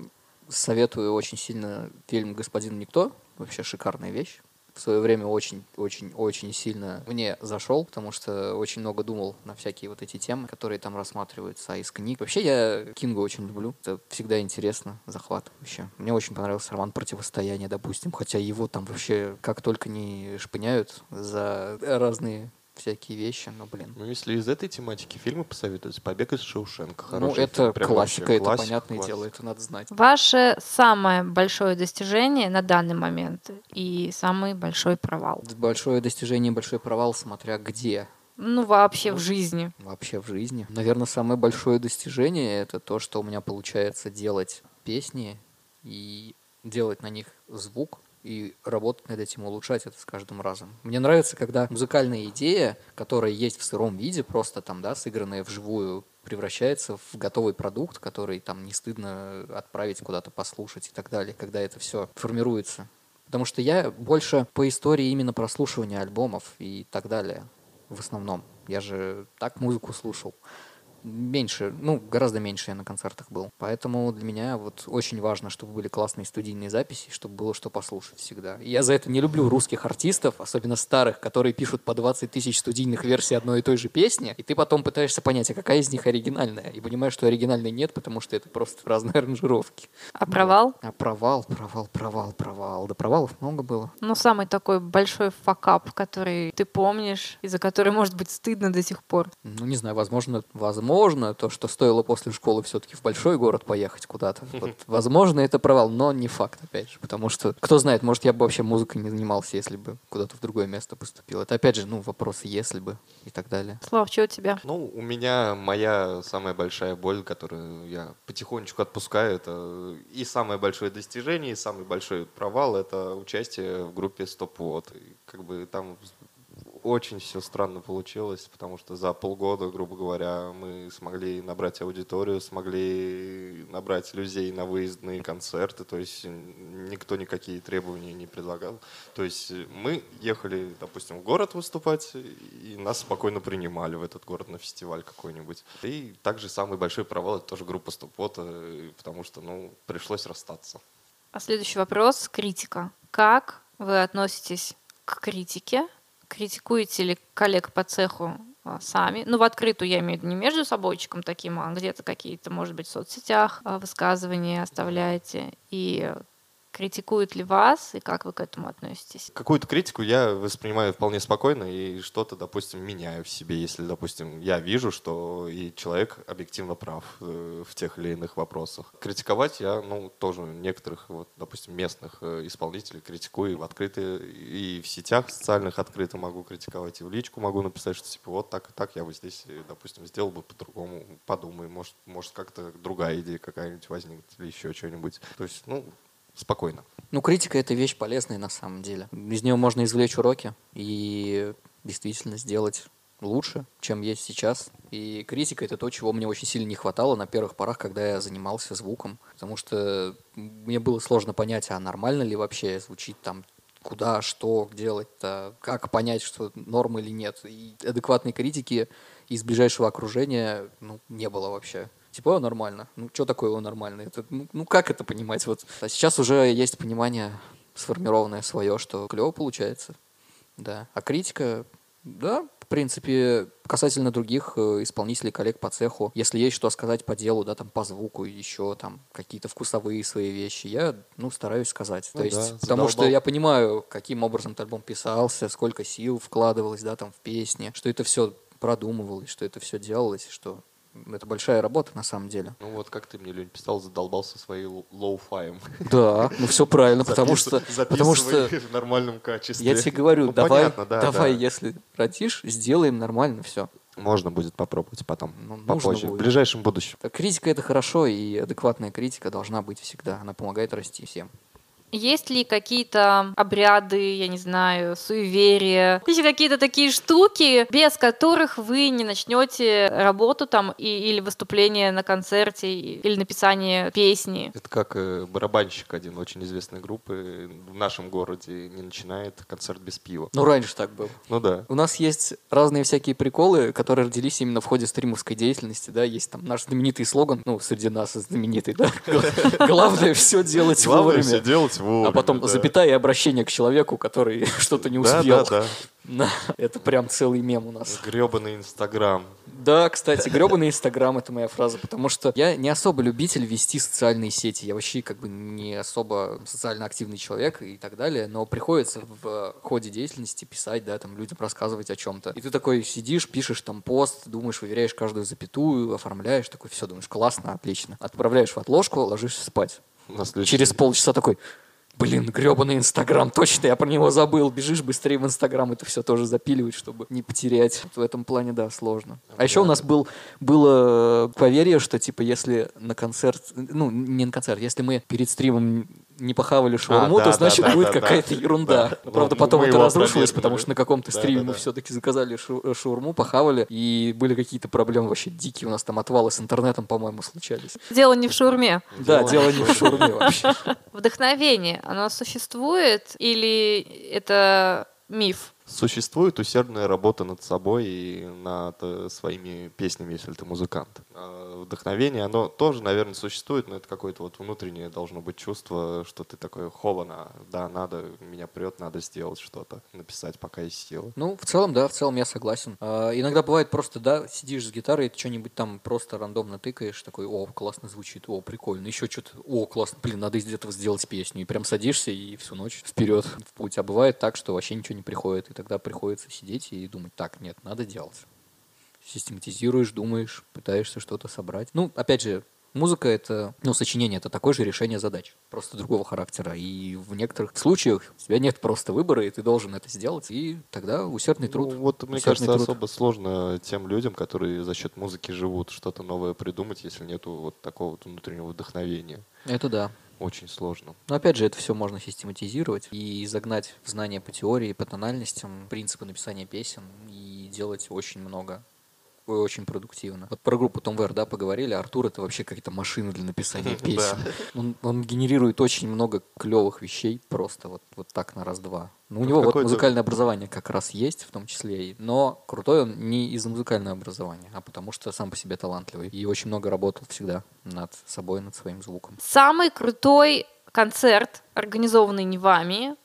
S4: советую очень сильно фильм «Господин Никто». Вообще шикарная вещь. В свое время очень-очень-очень сильно мне зашел, потому что очень много думал на всякие вот эти темы, которые там рассматриваются, а из книг. Вообще я Кинга очень люблю. Это всегда интересно, захватывающе. Мне очень понравился роман «Противостояние», допустим, хотя его там вообще как только не шпыняют за разные всякие вещи, но, блин.
S5: Ну, если из этой тематики фильмы посоветуются, «Побег из Шоушенка».
S4: Ну, это
S5: фильм,
S4: классика, это
S5: классика,
S4: понятное
S5: классика.
S4: дело, это надо знать.
S3: Ваше самое большое достижение на данный момент и самый большой провал.
S4: Большое достижение, большой провал, смотря где
S3: Ну, вообще в жизни.
S4: вообще в жизни. Наверное, самое большое достижение это то, что у меня получается делать песни и делать на них звук и работать над этим, улучшать это с каждым разом. Мне нравится, когда музыкальная идея, которая есть в сыром виде, просто там, да, сыгранная вживую, превращается в готовый продукт, который там не стыдно отправить куда-то послушать и так далее, когда это все формируется. Потому что я больше по истории именно прослушивания альбомов и так далее в основном. Я же так музыку слушал. Меньше, ну, гораздо меньше я на концертах был. Поэтому для меня вот очень важно, чтобы были классные студийные записи, чтобы было что послушать всегда. И я за это не люблю русских артистов, особенно старых, которые пишут по 20 тысяч студийных версий одной и той же песни, и ты потом пытаешься понять, а какая из них оригинальная. И понимаешь, что оригинальной нет, потому что это просто разные <laughs> аранжировки.
S3: А провал?
S4: А провал, провал, провал, провал. Да провалов много было.
S3: Ну, самый такой большой факап, который ты помнишь, и за который, может быть, стыдно до сих пор.
S4: Ну, не знаю, возможно, возможно, то, что стоило после школы все-таки в большой город поехать куда-то. Вот, возможно, это провал, но не факт, опять же. Потому что, кто знает, может, я бы вообще музыкой не занимался, если бы куда-то в другое место поступил. Это, опять же, ну, вопрос «если бы» и так далее.
S3: Слав, что у тебя?
S5: Ну, у меня моя самая большая боль, которую я потихонечку отпускаю, это и самое большое достижение, и самый большой провал — это участие в группе. И Как бы там очень все странно получилось, потому что за полгода, грубо говоря, мы смогли набрать аудиторию, смогли набрать людей на выездные концерты, то есть никто никакие требования не предлагал. То есть мы ехали, допустим, в город выступать, и нас спокойно принимали в этот город на фестиваль какой-нибудь. И также самый большой провал — это тоже группа Стопота, потому что, ну, пришлось расстаться.
S3: А следующий вопрос — критика. Как вы относитесь к критике? Критикуете ли коллег по цеху а, сами? Ну, в открытую я имею в виду не между собойчиком таким, а где-то какие-то, может быть, в соцсетях а, высказывания оставляете. И критикуют ли вас, и как вы к этому относитесь?
S5: Какую-то критику я воспринимаю вполне спокойно и что-то, допустим, меняю в себе, если, допустим, я вижу, что и человек объективно прав э, в тех или иных вопросах. Критиковать я, ну, тоже некоторых, вот, допустим, местных э, исполнителей критикую в открытые и в сетях социальных открыто могу критиковать, и в личку могу написать, что типа вот так и так я бы здесь, э, допустим, сделал бы по-другому, подумай, может, может как-то другая идея какая-нибудь возникнет или еще что-нибудь. То есть, ну, спокойно.
S4: Ну, критика — это вещь полезная на самом деле. Из нее можно извлечь уроки и действительно сделать лучше, чем есть сейчас. И критика — это то, чего мне очень сильно не хватало на первых порах, когда я занимался звуком. Потому что мне было сложно понять, а нормально ли вообще звучит там куда, что делать-то, как понять, что норм или нет. И адекватной критики из ближайшего окружения ну, не было вообще. Типа, нормально. Ну, что такое о, нормально? Это, ну, ну, как это понимать? Вот. А сейчас уже есть понимание сформированное свое, что клево получается. Да. А критика, да, в принципе, касательно других э, исполнителей, коллег по цеху, если есть что сказать по делу, да, там, по звуку, еще там какие-то вкусовые свои вещи, я, ну, стараюсь сказать.
S5: Ну
S4: То есть,
S5: да,
S4: потому что я понимаю, каким образом этот альбом писался, сколько сил вкладывалось, да, там, в песни, что это все продумывалось, что это все делалось, что это большая работа на самом деле.
S5: Ну вот как ты мне, Лень, писал, задолбался своей lo- lo-fi ем.
S4: Да, ну все правильно, потому что, потому что
S5: записывай <laughs> в нормальном качестве.
S4: я тебе говорю,
S5: Ну,
S4: давай,
S5: понятно, да,
S4: давай,
S5: да.
S4: если родишь, сделаем нормально все.
S5: Можно будет попробовать потом,
S4: Ну,
S5: попозже, в
S4: будет.
S5: ближайшем будущем.
S4: Критика это хорошо, и адекватная критика должна быть всегда. Она помогает расти всем.
S3: Есть ли какие-то обряды, я не знаю, суеверия, есть ли какие-то такие штуки, без которых вы не начнете работу там и, или выступление на концерте, или написание песни?
S5: Это как э, барабанщик один очень известной группы в нашем городе не начинает концерт без пива.
S4: Ну, раньше так было.
S5: Ну да.
S4: У нас есть разные всякие приколы, которые родились именно в ходе стримовской деятельности, да, есть там наш знаменитый слоган, ну, среди нас знаменитый, да, <laughs> главное все делать
S5: Главное все
S4: вовремя,
S5: делать вовремя.
S4: а потом
S5: да.
S4: запятая и обращение к человеку, который <laughs> что-то не успел.
S5: да, да.
S4: Да, Это прям целый мем у нас.
S5: Гребаный Инстаграм.
S4: Да, кстати, гребаный Инстаграм — это моя фраза, потому что я не особо любитель вести социальные сети. Я вообще как бы не особо социально активный человек и так далее, но приходится в ходе деятельности писать, да, там людям рассказывать о чем-то. И ты такой сидишь, пишешь там пост, думаешь, выверяешь каждую запятую, оформляешь, такой, все, думаешь, классно, отлично. Отправляешь в отложку, ложишься спать. Через полчаса такой, блин, гребаный Инстаграм, точно, я про него забыл. Бежишь быстрее в Инстаграм, это все тоже запиливать, чтобы не потерять. В этом плане, да, сложно. А еще у нас был, было поверье, что, типа, если на концерт, ну, не на концерт, если мы перед стримом не похавали шаурму,
S5: А, да,
S4: то
S5: да,
S4: значит
S5: да,
S4: будет
S5: да, да.
S4: какая-то ерунда.
S5: Да.
S4: Но, правда, потом
S5: мы
S4: это разрушилось, потому что на каком-то
S5: Да,
S4: стриме
S5: да,
S4: мы
S5: да.
S4: все-таки заказали шу- шаурму, похавали, и были какие-то проблемы вообще дикие. У нас там отвалы с интернетом, по-моему, случались.
S3: Дело не в шаурме.
S4: Да, дело не в шаурме вообще. <laughs>
S3: Вдохновение, оно существует или это миф?
S5: Существует усердная работа над собой и над э, своими песнями, если ты музыкант. А Вдохновение, оно тоже, наверное, существует, но это какое-то вот внутреннее должно быть чувство, что ты такой, хована, да, надо, меня прет, надо сделать что-то, написать, пока есть силы.
S4: Ну, в целом, да, в целом я согласен. А, иногда бывает просто, да, сидишь с гитарой, ты что-нибудь там просто рандомно тыкаешь, такой, о, классно звучит, о, прикольно, еще что-то, о, классно, блин, надо из этого сделать песню. И прям садишься и всю ночь вперед в путь. А бывает так, что вообще ничего не приходит, тогда приходится сидеть и думать, так, нет, надо делать. Систематизируешь, думаешь, пытаешься что-то собрать. Ну, опять же, Музыка это, ну, сочинение это такое же решение задач, просто другого характера. И в некоторых случаях у тебя нет просто выбора, и ты должен это сделать. И тогда усердный труд.
S5: Ну, вот, мне кажется,
S4: труд.
S5: особо сложно тем людям, которые за счет музыки живут, что-то новое придумать, если нету вот такого вот внутреннего вдохновения.
S4: Это да.
S5: Очень сложно.
S4: Но опять же, это все можно систематизировать и загнать знания по теории, по тональностям, принципы написания песен и делать очень много очень продуктивно. Вот про группу Том Вэр, да, поговорили. Артур это вообще какая-то машина для написания песен. Он, он генерирует очень много клевых вещей просто вот, вот так на раз-два. Ну, у него вот музыкальное образование как раз есть, в том числе, и- но крутой он не из-за музыкального образования, а потому что сам по себе талантливый. И очень много работал всегда над собой, над своим звуком.
S3: Самый крутой концерт, организованный не вами,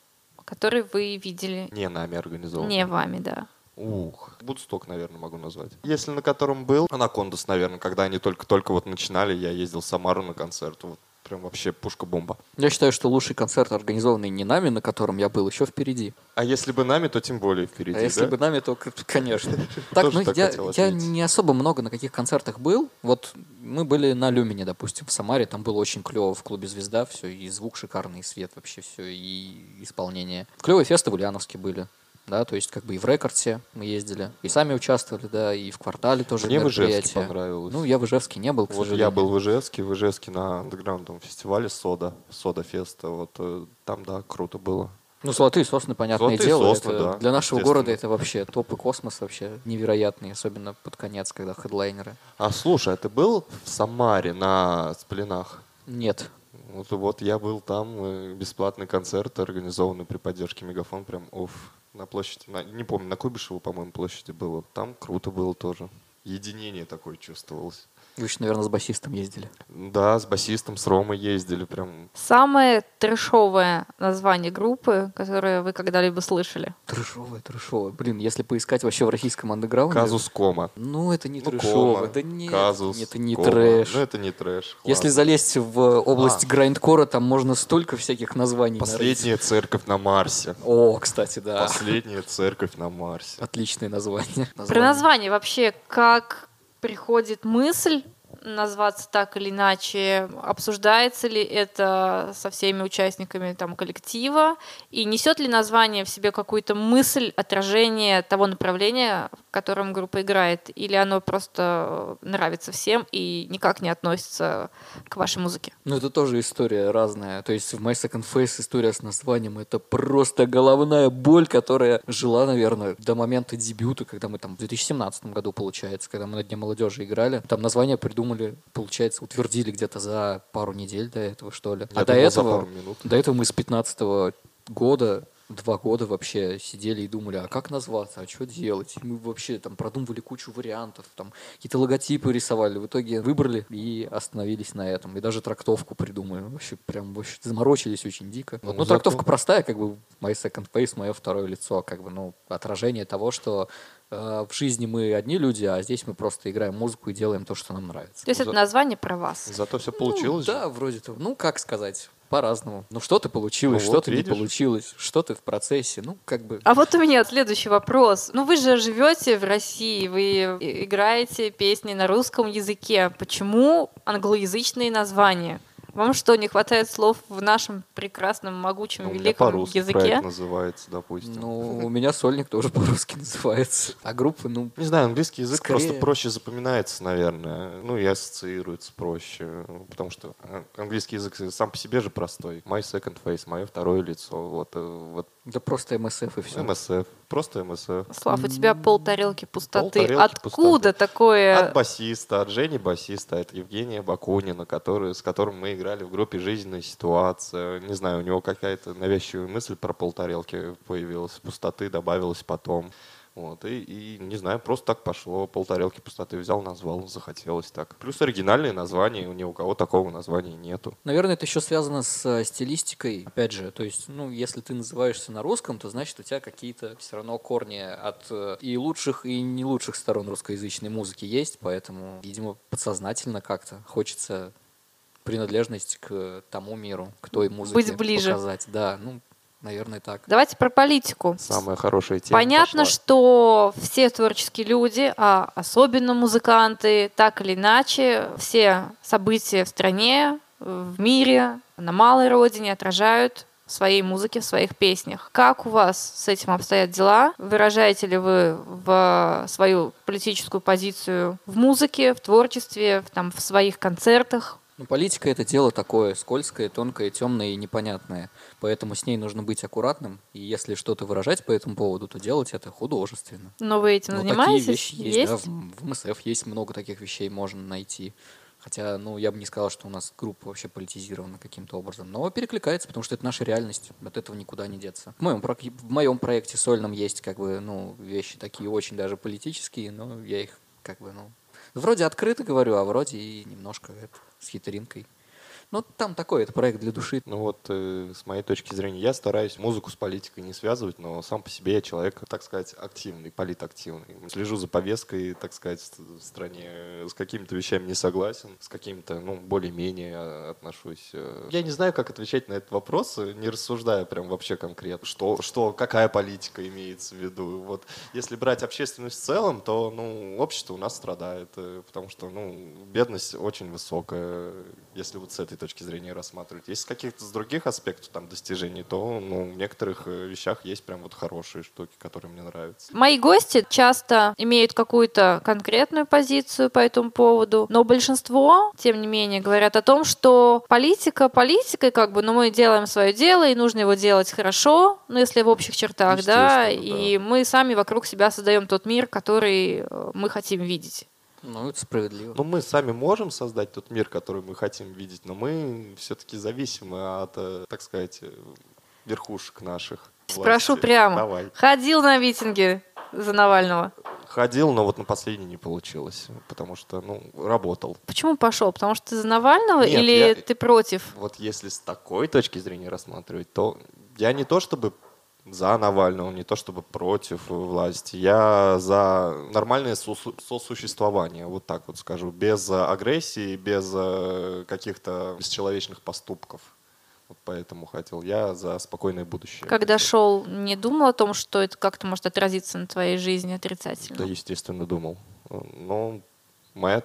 S3: который вы видели
S5: Не нами организовано.
S3: не вами, да.
S5: Ух, Будсток, наверное, могу назвать. Если на котором был, Анакондас, наверное, когда они только-только вот начинали, я ездил в Самару на концерт. Вот прям вообще пушка-бомба.
S4: Я считаю, что лучший концерт, организованный не нами, на котором я был, еще впереди.
S5: А если бы нами, то тем более впереди,
S4: а если
S5: да?
S4: бы нами, то, конечно. <laughs> Так, ну, я, я не особо много на каких концертах был. Вот мы были на Люмине, допустим, в Самаре. Там было очень клево в клубе «Звезда». Все, и звук шикарный, и свет вообще все, и исполнение. Клевые фесты в Ульяновске были. Да, то есть как бы и в рекордсе мы ездили, и сами участвовали, да, и в квартале тоже
S5: Мне в Ижевске понравилось.
S4: Ну, я в Ижевске не был, к
S5: Вот
S4: сожалению.
S5: я был в Ижевске, в Ижевске на андеграундном фестивале Сода, Сода Феста. Вот э, там, да, круто было.
S4: Ну, золотые сосны, понятное
S5: Золотые
S4: дело.
S5: сосны,
S4: это
S5: да,
S4: для нашего города это вообще топ и космос вообще невероятный, особенно под конец, когда хедлайнеры.
S5: А слушай, а ты был в Самаре на Сплинах?
S4: Нет.
S5: Вот, вот я был там, э, бесплатный концерт, организованный при поддержке Мегафон, прям оф, на площади, на- не помню, на Куйбышево, по-моему, площади было. Там круто было тоже. Единение такое чувствовалось.
S4: Вы еще, наверное, с басистом ездили.
S5: Да, с басистом, с Ромой ездили, прям
S3: Самое трешовое название группы, которое вы когда-либо слышали?
S4: Трешовое, трешовое. Блин, если поискать вообще в российском андеграунде...
S5: казус кома.
S4: Ну, это не
S5: Ну,
S4: трешово.
S5: кома,
S4: Да нет,
S5: казус,
S4: это не
S5: кома.
S4: трэш.
S5: Ну, это не трэш.
S4: Если
S5: ладно.
S4: залезть в область
S5: А.
S4: грайндкора, там можно столько всяких названий нарыть.
S5: Последняя церковь на Марсе.
S4: О, кстати, да.
S5: Последняя церковь на Марсе.
S4: Отличное название.
S3: Про название вообще, как приходит мысль назваться так или иначе, обсуждается ли это со всеми участниками там, коллектива, и несет ли название в себе какую-то мысль, отражение того направления, в котором группа играет, или оно просто нравится всем и никак не относится к вашей музыке?
S4: Ну, это тоже история разная. То есть в My Second Face история с названием это просто головная боль, которая жила, наверное, до момента дебюта, когда мы там в 2017 году, получается, когда мы на Дне молодежи играли. Там название придумали, получается, утвердили где-то за пару недель до этого, что ли.
S5: Я
S4: а до этого,
S5: пару минут.
S4: до этого мы с 15 года два года вообще сидели и думали, а как назваться, а что делать? И мы вообще там продумывали кучу вариантов, там какие-то логотипы рисовали. В итоге выбрали и остановились на этом. И даже трактовку придумали. Вообще прям вообще заморочились очень дико. Вот,
S5: Ну,
S4: ну,
S5: зато-
S4: трактовка простая, как бы My Second Face, мое второе лицо, как бы, ну, отражение того, что э, в жизни мы одни люди, а здесь мы просто играем музыку и делаем то, что нам нравится.
S3: То есть это
S5: За-
S3: название про вас.
S5: Зато все получилось
S4: Ну,
S5: же.
S4: да, вроде того. Ну, как сказать, по-разному. Ну, что-то получилось,
S5: Ну вот,
S4: что-то не
S5: видишь.
S4: получилось, что-то в процессе. Ну, как бы...
S3: А вот у меня следующий вопрос. Ну, вы же живете в России, вы играете песни на русском языке. Почему англоязычные названия? Вам что, не хватает слов в нашем прекрасном, могучем,
S5: Ну, У меня
S3: великом языке?
S5: проект называется, допустим.
S4: Ну, у меня сольник тоже по-русски называется. А группа, ну,
S5: Не знаю, английский язык
S4: Скорее-
S5: просто проще запоминается, наверное. Ну и ассоциируется проще. Потому что а- английский язык сам по себе же простой. My second face, мое второе лицо. Вот, э, вот
S4: да просто МСФ и все.
S5: МСФ. Просто МСФ.
S3: Слав, у тебя пол тарелки пустоты.
S5: Полтарелки
S3: Откуда
S5: пустоты.
S3: такое?
S5: От басиста, от Жени басиста, от Евгения Бакунина, который, с которым мы играли в группе «Жизненная ситуация». Не знаю, у него какая-то навязчивая мысль про полтарелки появилась. Пустоты добавилась потом. Вот, и, и, не знаю, просто так пошло. Полтарелки пустоты взял, назвал, захотелось так. Плюс оригинальные названия, ни у кого такого названия нету.
S4: Наверное, это еще связано с э, стилистикой. Опять же, то есть, ну, если ты называешься на русском, то значит у тебя какие-то все равно корни от э, и лучших, и не лучших сторон русскоязычной музыки есть, поэтому, видимо, подсознательно как-то хочется принадлежность к тому миру, к той музыке
S3: Быть ближе.
S4: показать. Да, ну, наверное, так.
S3: Давайте про политику.
S5: Самая хорошая тема
S3: Понятно,
S5: пошла.
S3: что все творческие люди, а особенно музыканты, так или иначе, все события в стране, в мире, на малой родине отражают в своей музыке, в своих песнях. Как у вас с этим обстоят дела? Выражаете ли вы в свою политическую позицию в музыке, в творчестве, в, там, в своих концертах?
S4: Ну, политика это дело такое скользкое, тонкое, темное и непонятное. Поэтому с ней нужно быть аккуратным. И если что-то выражать по этому поводу, то делать это художественно.
S3: Но вы этим
S4: Ну,
S3: занимаетесь?
S4: такие вещи есть, да, в, МСФ есть много таких вещей, можно найти. Хотя, ну, я бы не сказал, что у нас группа вообще политизирована каким-то образом. Но перекликается, потому что это наша реальность. От этого никуда не деться. В моем, в моем проекте сольном есть, как бы, ну, вещи такие очень даже политические, но я их, как бы, ну, вроде открыто говорю, а вроде и немножко это, с хитринкой. Ну, там такой, это проект для души.
S5: Ну вот, э, с моей точки зрения, я стараюсь музыку с политикой не связывать, но сам по себе я человек, так сказать, активный, политактивный. Слежу за повесткой, так сказать, в стране, с какими-то вещами не согласен, с какими-то, ну, более-менее э, отношусь. э. Я не знаю, как отвечать на этот вопрос, э, не рассуждая прям вообще конкретно, что, что какая политика имеется в виду. Вот, если брать общественность в целом, то, ну, общество у нас страдает, э, потому что, ну, бедность очень высокая, если вот с этой точки зрения рассматривать. Если с каких-то с других аспектов там достижений, то ну, в некоторых э, вещах есть прям вот хорошие штуки, которые мне нравятся.
S3: Мои гости часто имеют какую-то конкретную позицию по этому поводу, но большинство, тем не менее, говорят о том, что политика политикой, как бы, но мы делаем свое дело, и нужно его делать хорошо, ну, если в общих чертах, да, и
S5: да.
S3: мы сами вокруг себя создаем тот мир, который э, мы хотим видеть.
S4: Ну, это справедливо.
S5: Ну, мы сами можем создать тот мир, который мы хотим видеть, но мы все-таки зависимы от, э, так сказать, э, верхушек наших.
S3: Спрошу
S5: власти.
S3: прямо.
S5: Давай.
S3: Ходил на митинги за Навального.
S5: Ходил, но вот на последний не получилось, потому что, ну, работал.
S3: Почему пошел? Потому что ты за Навального
S5: Нет,
S3: или
S5: я-
S3: ты против?
S5: Вот если с такой точки зрения рассматривать, то я не то чтобы за Навального, не то чтобы против власти. Я за нормальное сосу- сосуществование, вот так вот скажу, без агрессии, без э, каких-то бесчеловечных поступков. Вот поэтому хотел. Я за спокойное будущее.
S3: Когда шел, не думал о том, что это как-то может отразиться на твоей жизни отрицательно?
S5: Да, естественно, думал. Но моя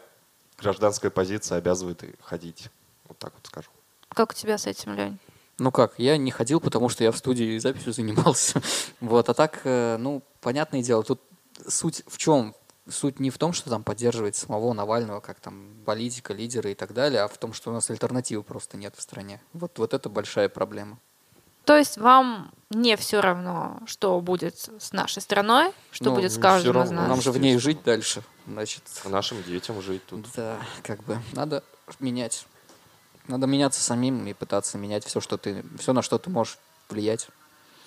S5: гражданская позиция обязывает ходить. Вот так вот скажу.
S3: Как у тебя с этим, Лень?
S4: Ну как, я не ходил, потому что я в студии записью занимался. <laughs> Вот, а так, э, ну, понятное дело, тут суть в чем? Суть не в том, что там поддерживать самого Навального, как там политика, лидеры и так далее, а в том, что у нас альтернативы просто нет в стране. Вот, вот это большая проблема.
S3: То есть вам не все равно, что будет с нашей страной, что
S4: Ну,
S3: будет с каждым из нас?
S4: Нам же в ней жить дальше, значит.
S5: Нашим детям жить тут.
S4: Да, как бы надо менять. Надо меняться самим и пытаться менять все, что ты, все, на что ты можешь влиять.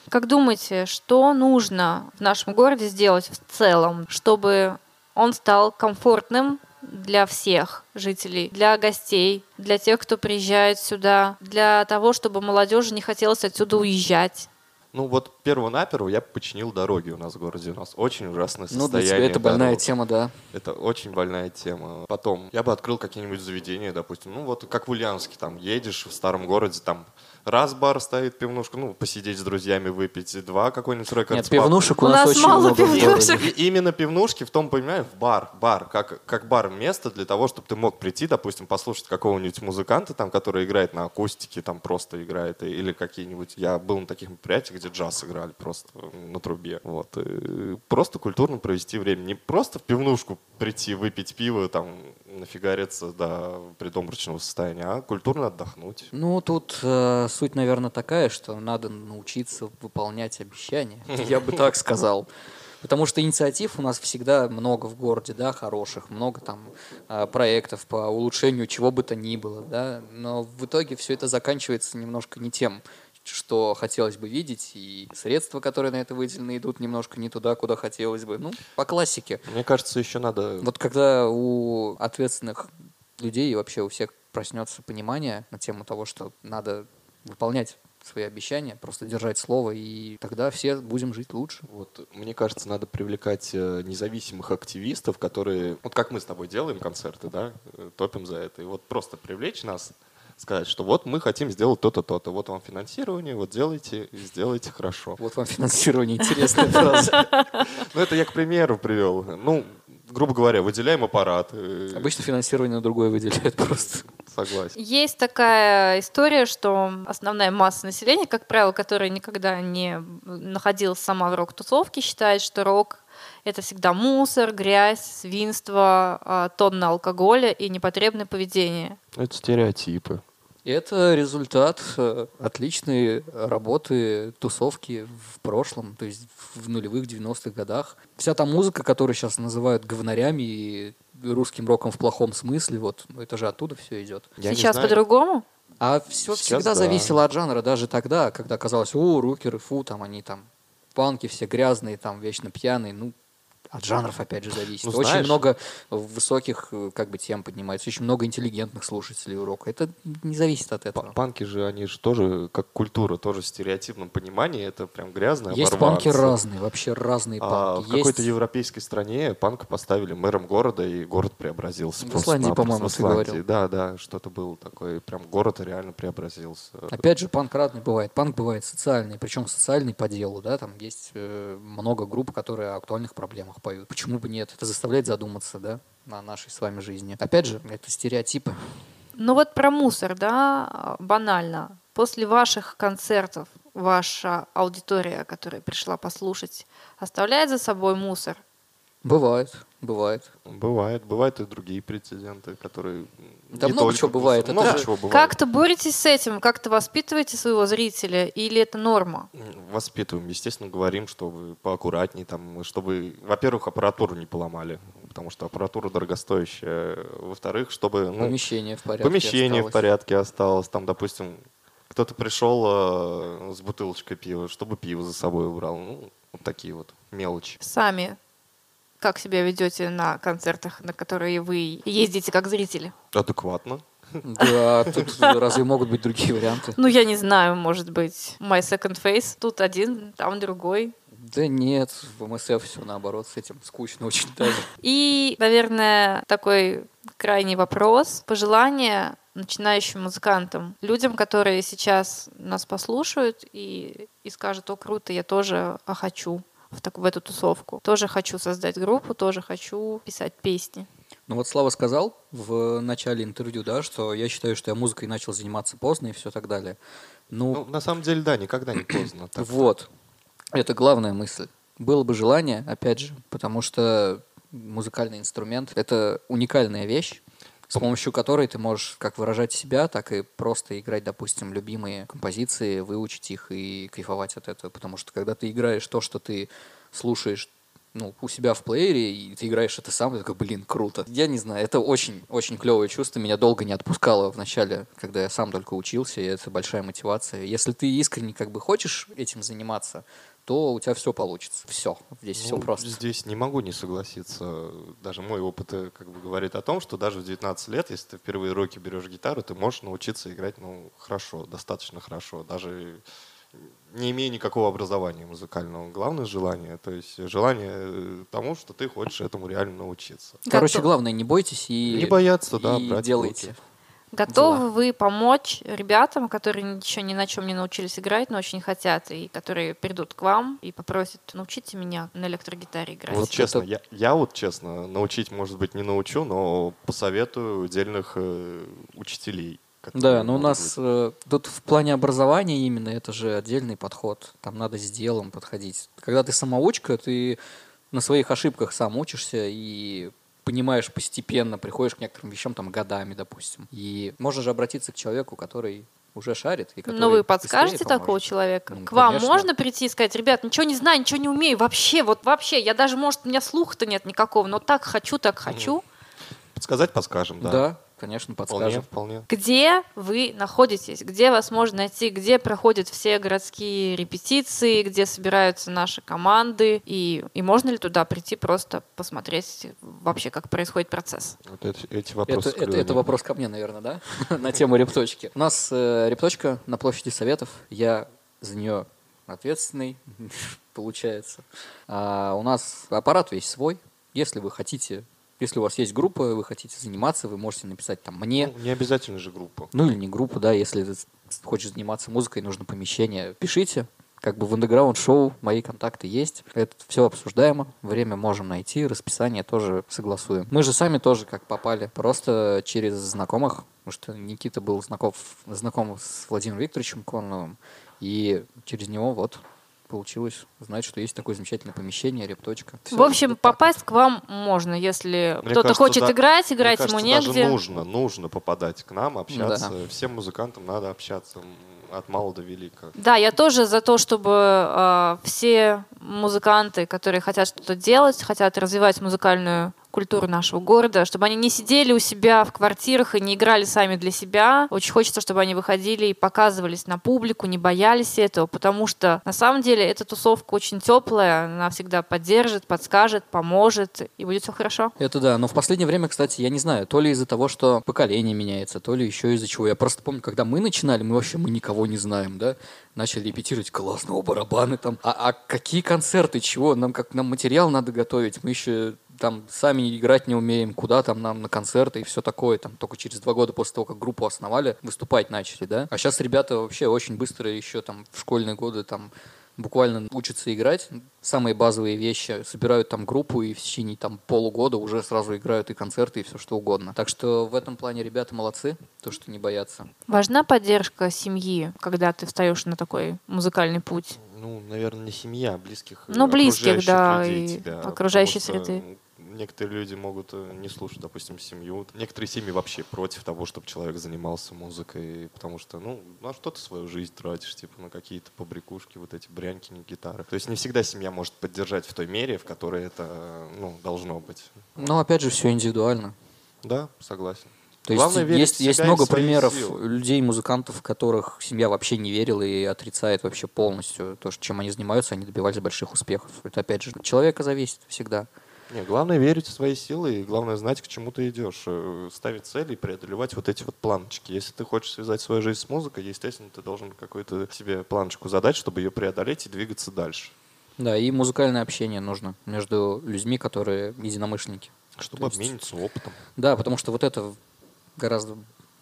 S3: Как думаете, что нужно в нашем городе сделать в целом, чтобы он стал комфортным для всех жителей, для гостей, для тех, кто приезжает сюда, для того, чтобы молодежи не хотелось отсюда уезжать?
S5: Ну вот перво-наперво я починил дороги у нас в городе. У нас очень ужасное
S4: Ну,
S5: состояние
S4: для тебя это больная
S5: дорог.
S4: тема, да.
S5: Это очень больная тема. Потом я бы открыл какие-нибудь заведения, допустим, ну вот как в Ульяновске, там едешь в старом городе, там раз бар стоит пивнушка, ну посидеть с друзьями, выпить, два какой-нибудь рекорд
S4: Нет, пивнушек у,
S3: У
S4: нас,
S3: нас
S4: очень
S3: мало
S4: много
S3: пивнушек.
S5: И именно пивнушки в том, понимаешь, в бар, бар, как, как бар место для того, чтобы ты мог прийти, допустим, послушать какого-нибудь музыканта, там, который играет на акустике, там просто играет, или какие-нибудь, я был на таких мероприятиях, где джаз играли просто на трубе, вот, и просто культурно провести время, не просто в пивнушку прийти, выпить пиво, там, нафигариться до предобморочного состояния, а культурно отдохнуть.
S4: Ну, тут э, суть, наверное, такая, что надо научиться выполнять обещания. <laughs> Я бы так сказал. Потому что инициатив у нас всегда много в городе, да, хороших, много там э, проектов по улучшению чего бы то ни было, да, но в итоге все это заканчивается немножко не тем, что хотелось бы видеть, и средства, которые на это выделены, идут немножко не туда, куда хотелось бы. Ну, по классике.
S5: Мне кажется, еще надо...
S4: Вот когда у ответственных людей и вообще у всех проснется понимание на тему того, что надо выполнять свои обещания, просто держать слово, и тогда все будем жить лучше.
S5: Вот, мне кажется, надо привлекать э, независимых активистов, которые, вот как мы с тобой делаем концерты, да, э, топим за это, и вот просто привлечь нас, сказать, что вот мы хотим сделать то-то, то-то, вот вам финансирование, вот делайте, и сделайте хорошо.
S4: Вот вам финансирование, интересная фраза. <laughs>
S5: Ну, это я к примеру привел. Ну, грубо говоря, выделяем аппарат. э,
S4: Обычно финансирование на другое выделяют просто.
S5: Согласен.
S3: Есть такая история, что основная масса населения, как правило, которая никогда не находилась сама в рок-тусовке, считает, что рок — это всегда мусор, грязь, свинство, а, тонны алкоголя и непотребное поведение.
S5: Это стереотипы.
S4: Это результат э, отличной работы тусовки в прошлом, то есть в нулевых 90-х годах. Вся та музыка, которую сейчас называют говнарями и русским роком в плохом смысле, вот это же оттуда все идет.
S5: Я
S3: Сейчас по-другому?
S4: А все
S5: Сейчас
S4: всегда
S5: да.
S4: зависело от жанра, даже тогда, когда казалось, о, рокеры, фу, там они там панки все грязные, там вечно пьяные, ну от жанров опять же зависит.
S5: Ну,
S4: очень
S5: знаешь-
S4: много высоких э, как бы тем поднимается, очень много интеллигентных слушателей у рока. Это не зависит от этого.
S5: Панки же, они же тоже, как культура, тоже в стереотипном понимании, это прям грязно
S4: Есть панки
S5: оборванцы.
S4: разные, вообще разные
S5: А
S4: панки.
S5: в какой-то
S4: Есть-
S5: европейской стране панка поставили мэром города, и город преобразился.
S4: В Исландии, по-моему, ты говорил.
S5: Да, да, что-то было такое. Прям город реально преобразился.
S4: Опять же, панк разный бывает. Панк бывает социальный, причем социальный по делу, да, там есть э, много групп, которые о актуальных проблемах поют. Почему бы нет? Это заставляет задуматься, да, на нашей с вами жизни. Опять же, это стереотипы.
S3: Ну вот про мусор, да, банально. После ваших концертов ваша аудитория, которая пришла послушать, оставляет за собой мусор?
S4: Бывает, бывает.
S5: Бывает. Бывают и другие прецеденты, которые...
S4: Да
S5: не
S4: много
S5: только
S4: чего бывает, это
S5: Много
S4: же-
S5: чего бывает.
S3: Как-то боретесь с этим? Как-то воспитываете своего зрителя? Или это норма?
S5: Воспитываем. Естественно, говорим, чтобы поаккуратней, там, чтобы, во-первых, аппаратуру не поломали, потому что аппаратура дорогостоящая. Во-вторых, чтобы... ну,
S4: Помещение в порядке.
S5: помещение в
S4: осталось.
S5: порядке осталось. Там, допустим, кто-то пришел э, с бутылочкой пива, чтобы пиво за собой убрал. Ну, вот такие вот мелочи.
S3: Сами как себя ведете на концертах, на которые вы ездите как зрители?
S5: Адекватно.
S4: Да, тут разве могут быть другие варианты?
S3: Ну, я не знаю, может быть, My Second Face. Тут один, там другой.
S4: Да нет, в МСФ все наоборот, с этим скучно очень даже.
S3: И, наверное, такой крайний вопрос. Пожелание начинающим музыкантам, людям, которые сейчас нас послушают и, и скажут, о, круто, я тоже а, хочу в, так, в эту тусовку. Тоже хочу создать группу, тоже хочу писать песни.
S4: Ну вот Слава сказал в начале интервью, да, что я считаю, что я музыкой начал заниматься поздно и все так далее.
S5: Ну,
S4: Ну,
S5: на самом деле, да, никогда не поздно. Так <clears throat>
S4: вот, это главная мысль. Было бы желание, опять же, потому что музыкальный инструмент — это уникальная вещь, с помощью которой ты можешь как выражать себя, так и просто играть, допустим, любимые композиции, выучить их и кайфовать от этого. Потому что когда ты играешь то, что ты слушаешь ну, у себя в плеере, и ты играешь это сам, ты такой, блин, круто. Я не знаю, это очень-очень клевое чувство. Меня долго не отпускало в начале, когда я сам только учился, и это большая мотивация. Если ты искренне как бы хочешь этим заниматься, то у тебя все получится. Все. Здесь все
S5: Ну,
S4: просто.
S5: Здесь не могу не согласиться. Даже мой опыт э, как бы говорит о том, что даже в 19 лет, если ты впервые руки берешь гитару, ты можешь научиться играть ну, хорошо, достаточно хорошо. Даже не имея никакого образования музыкального. Главное желание. То есть желание тому, что ты хочешь этому реально научиться.
S4: Короче, главное, не бойтесь и,
S5: Не бояться, да,
S4: и
S5: брать
S4: делайте.
S5: руки.
S3: Готовы
S4: дела.
S3: вы помочь ребятам, которые еще ни на чем не научились играть, но очень хотят, и которые придут к вам и попросят, научите меня на электрогитаре играть?
S5: Вот честно, я, я вот честно, научить, может быть, не научу, но посоветую отдельных э, учителей.
S4: Да, но у нас э, тут в плане образования именно это же отдельный подход. Там надо с делом подходить. Когда ты самоучка, ты на своих ошибках сам учишься и понимаешь постепенно, приходишь к некоторым вещам там годами, допустим. И можно же обратиться к человеку, который уже шарит. И который
S3: Но Ну, вы подскажете такого человека?
S4: Ну,
S3: К вам
S4: конечно.
S3: можно прийти и сказать, ребят, ничего не знаю, ничего не умею, вообще, вот вообще, я даже, может, у меня слуха-то нет никакого, но так хочу, так хочу.
S5: Подсказать подскажем, да.
S4: Да, конечно,
S5: вполне,
S4: подскажем.
S5: вполне.
S3: Где вы находитесь? Где вас можно найти? Где проходят все городские репетиции? Где собираются наши команды? И, и можно ли туда прийти просто посмотреть вообще, как происходит процесс?
S5: Вот эти, эти вопросы.
S4: Это, это, это вопрос ко мне, наверное, да? <laughs> на тему репточки. У нас э, репточка на площади Советов. Я за нее ответственный, <laughs> получается. А у нас аппарат весь свой. Если вы хотите, если у вас есть группа, вы хотите заниматься, вы можете написать там мне.
S5: Ну, не обязательно же группу.
S4: Ну или не группу, да, если хочешь заниматься музыкой, нужно помещение. Пишите. Как бы в андеграунд шоу мои контакты есть. Это все обсуждаемо. Время можем найти, расписание тоже согласуем. Мы же сами тоже как попали. Просто через знакомых. Потому что Никита был знаком, знаком с Владимиром Викторовичем Конновым. И через него вот получилось знать, что есть такое замечательное помещение, репточка. Всё,
S3: в общем, попасть к вам можно, если
S5: Мне
S3: кто-то
S5: кажется,
S3: хочет
S5: да-
S3: играть,
S5: Мне
S3: играть ему
S5: кажется,
S3: негде.
S5: даже нужно, нужно попадать к нам, общаться.
S4: Да.
S5: Всем музыкантам надо общаться от мала до велика.
S3: Да, я тоже за то, чтобы э, все музыканты, которые хотят что-то делать, хотят развивать музыкальную культуру нашего города, чтобы они не сидели у себя в квартирах и не играли сами для себя. Очень хочется, чтобы они выходили и показывались на публику, не боялись этого, потому что на самом деле эта тусовка очень теплая, она всегда поддержит, подскажет, поможет, и будет все хорошо.
S4: Это да, но в последнее время, кстати, я не знаю, то ли из-за того, что поколение меняется, то ли еще из-за чего. Я просто помню, когда мы начинали, мы вообще мы никого не знаем, да, начали репетировать классного барабаны там. А, а какие концерты, чего? Нам как нам материал надо готовить, мы еще там сами играть не умеем, куда там нам на концерты и все такое. Там только через два года после того, как группу основали, выступать начали, да. А сейчас ребята вообще очень быстро еще там в школьные годы там буквально учатся играть, самые базовые вещи, собирают там группу и в течение там полугода уже сразу играют и концерты, и все что угодно. Так что в этом плане ребята молодцы, то, что не боятся.
S3: Важна поддержка семьи, когда ты встаешь на такой музыкальный путь?
S5: Ну, наверное, не семья, а близких.
S3: Ну, близких, да,
S5: людей
S3: и
S5: тебя.
S3: окружающей среды.
S5: Некоторые люди могут э, не слушать, допустим, семью. Некоторые семьи вообще против того, чтобы человек занимался музыкой, потому что, ну, на что ты свою жизнь тратишь, типа, на какие-то побрякушки, вот эти брянки, не гитары. То есть не всегда семья может поддержать в той мере, в которой это, ну, должно быть.
S4: Но опять же, все индивидуально.
S5: Да, согласен.
S4: То
S5: Главное
S4: есть есть, есть много примеров
S5: силы.
S4: людей, музыкантов, которых семья вообще не верила и отрицает вообще полностью то, чем они занимаются, они добивались больших успехов. Это опять же от человека зависит всегда.
S5: Не, главное верить в свои силы и главное знать, к чему ты идешь. Э, Ставить цели и преодолевать вот эти вот планочки. Если ты хочешь связать свою жизнь с музыкой, естественно, ты должен какую-то себе планочку задать, чтобы ее преодолеть и двигаться дальше.
S4: Да, и музыкальное общение нужно между людьми, которые единомышленники.
S5: Чтобы
S4: То есть-
S5: обмениться опытом.
S4: Да, потому что вот это гораздо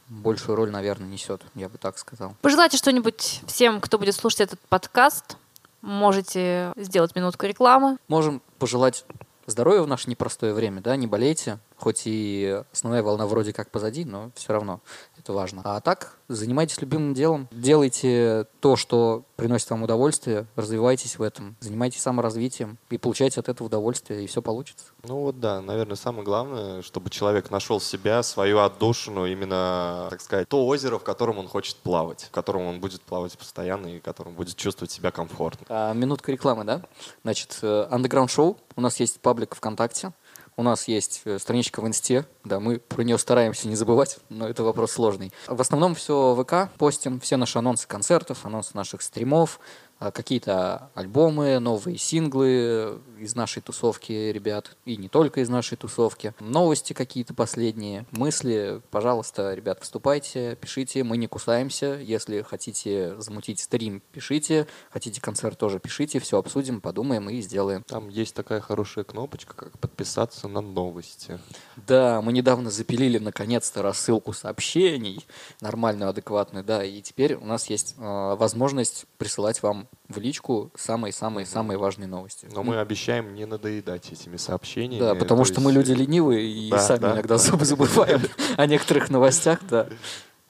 S4: большую роль, наверное, несет, я бы так сказал.
S3: Пожелайте что-нибудь всем, кто будет слушать этот подкаст. Можете сделать минутку рекламы.
S4: Можем пожелать здоровья в наше непростое время, да, не болейте, хоть и основная волна вроде как позади, но все равно это важно. А так, занимайтесь любимым делом, делайте то, что приносит вам удовольствие, развивайтесь в этом, занимайтесь саморазвитием и получайте от этого удовольствие, и все получится.
S5: Ну вот да, наверное, самое главное, чтобы человек нашел себя, свою отдушину, именно, так сказать, то озеро, в котором он хочет плавать, в котором он будет плавать постоянно и в котором будет чувствовать себя комфортно.
S4: А, минутка рекламы, да? Значит, э, Underground Show, у нас есть паблик ВКонтакте, у нас есть э, страничка в Инсте, да, мы про нее стараемся не забывать, но это вопрос сложный. В основном все ВК, постим все наши анонсы концертов, анонсы наших стримов, какие-то альбомы, новые синглы из нашей тусовки ребят, и не только из нашей тусовки, новости какие-то последние, мысли, пожалуйста, ребят, вступайте, пишите, мы не кусаемся, если хотите замутить стрим, пишите, хотите концерт тоже пишите, все обсудим, подумаем и сделаем.
S5: Там есть такая хорошая кнопочка, как подписаться на новости.
S4: Да, мы недавно запилили наконец-то рассылку сообщений, нормальную, адекватную, да, и теперь у нас есть э, возможность присылать вам в личку самые-самые-самые важные новости.
S5: Но мы обещаем не надоедать этими сообщениями.
S4: Да, потому
S5: то
S4: что мы
S5: есть,
S4: люди ленивые и
S5: Да,
S4: сами
S5: да,
S4: иногда
S5: да.
S4: заб- забываем о некоторых новостях, да.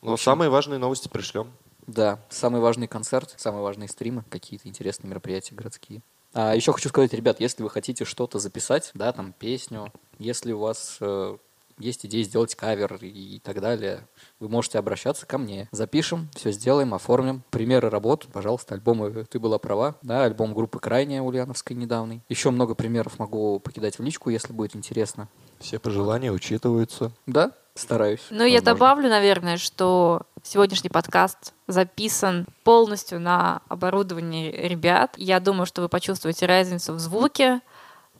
S5: Но самые важные новости пришлем.
S4: Да, самый важный концерт, самые важные стримы, какие-то интересные мероприятия городские. А еще хочу сказать, ребят, если вы хотите что-то записать, да, там песню, если у вас э, есть идеи сделать кавер и так далее, вы можете обращаться ко мне. Запишем, все сделаем, оформим. Примеры работ, пожалуйста, альбомы «Ты была права», да, альбом группы «Крайняя» Ульяновской недавний. Еще много примеров могу покидать в личку, если будет интересно.
S5: Все пожелания учитываются.
S4: Да, стараюсь.
S3: Ну, я добавлю, наверное, что сегодняшний подкаст записан полностью на оборудовании ребят. Я думаю, что вы почувствуете разницу в звуке,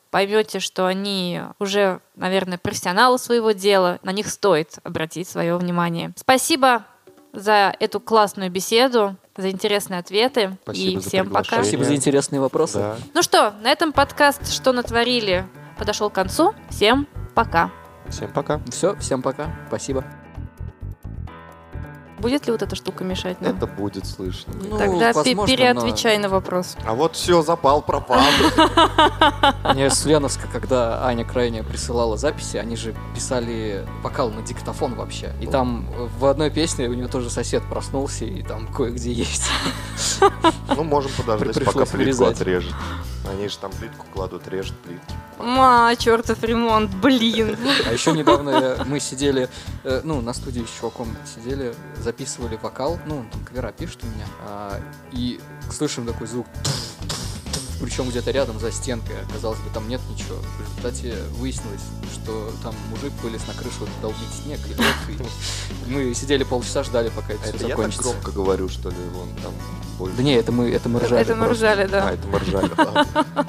S3: поймете, что они уже, наверное, профессионалы своего дела, на них стоит обратить свое внимание. Спасибо за эту классную беседу, за интересные ответы.
S5: Спасибо
S3: и
S5: за
S3: всем пока.
S4: Спасибо за интересные вопросы.
S5: Да.
S3: Ну что, на этом подкаст «Что натворили» подошел к концу. Всем пока.
S5: Всем пока.
S4: Все, всем пока. Спасибо.
S3: Будет ли вот эта штука мешать нам?
S5: Это будет слышно.
S4: Ну,
S3: Тогда
S4: возможно,
S3: переотвечай на вопрос.
S5: А вот все, запал, пропал.
S4: Мне с Ульяновска, когда Аня крайне присылала записи, они же писали вокал на диктофон вообще. И там в одной песне у нее тоже сосед проснулся, и там кое-где есть.
S5: Ну, можем подождать, пока плитку отрежет. Они же там плитку кладут, режут плитки.
S3: Ма, чертов ремонт, блин.
S4: А еще недавно мы сидели, э, ну, на студии с чуваком сидели, записывали вокал, ну, он там кавера пишет у меня, а, и слышим такой звук, причем где-то рядом за стенкой, казалось бы, там нет ничего. В результате выяснилось, что там мужик вылез на крышу долбить снег, и, лед, и мы сидели полчаса, ждали, пока это,
S5: Это
S4: все
S5: я так
S4: закончится.
S5: громко говорю, что ли? Вон там больше.
S4: Да не, это мы, это мы ржали.
S3: Это мы ржали, да.
S5: А, это мы ржали, ладно.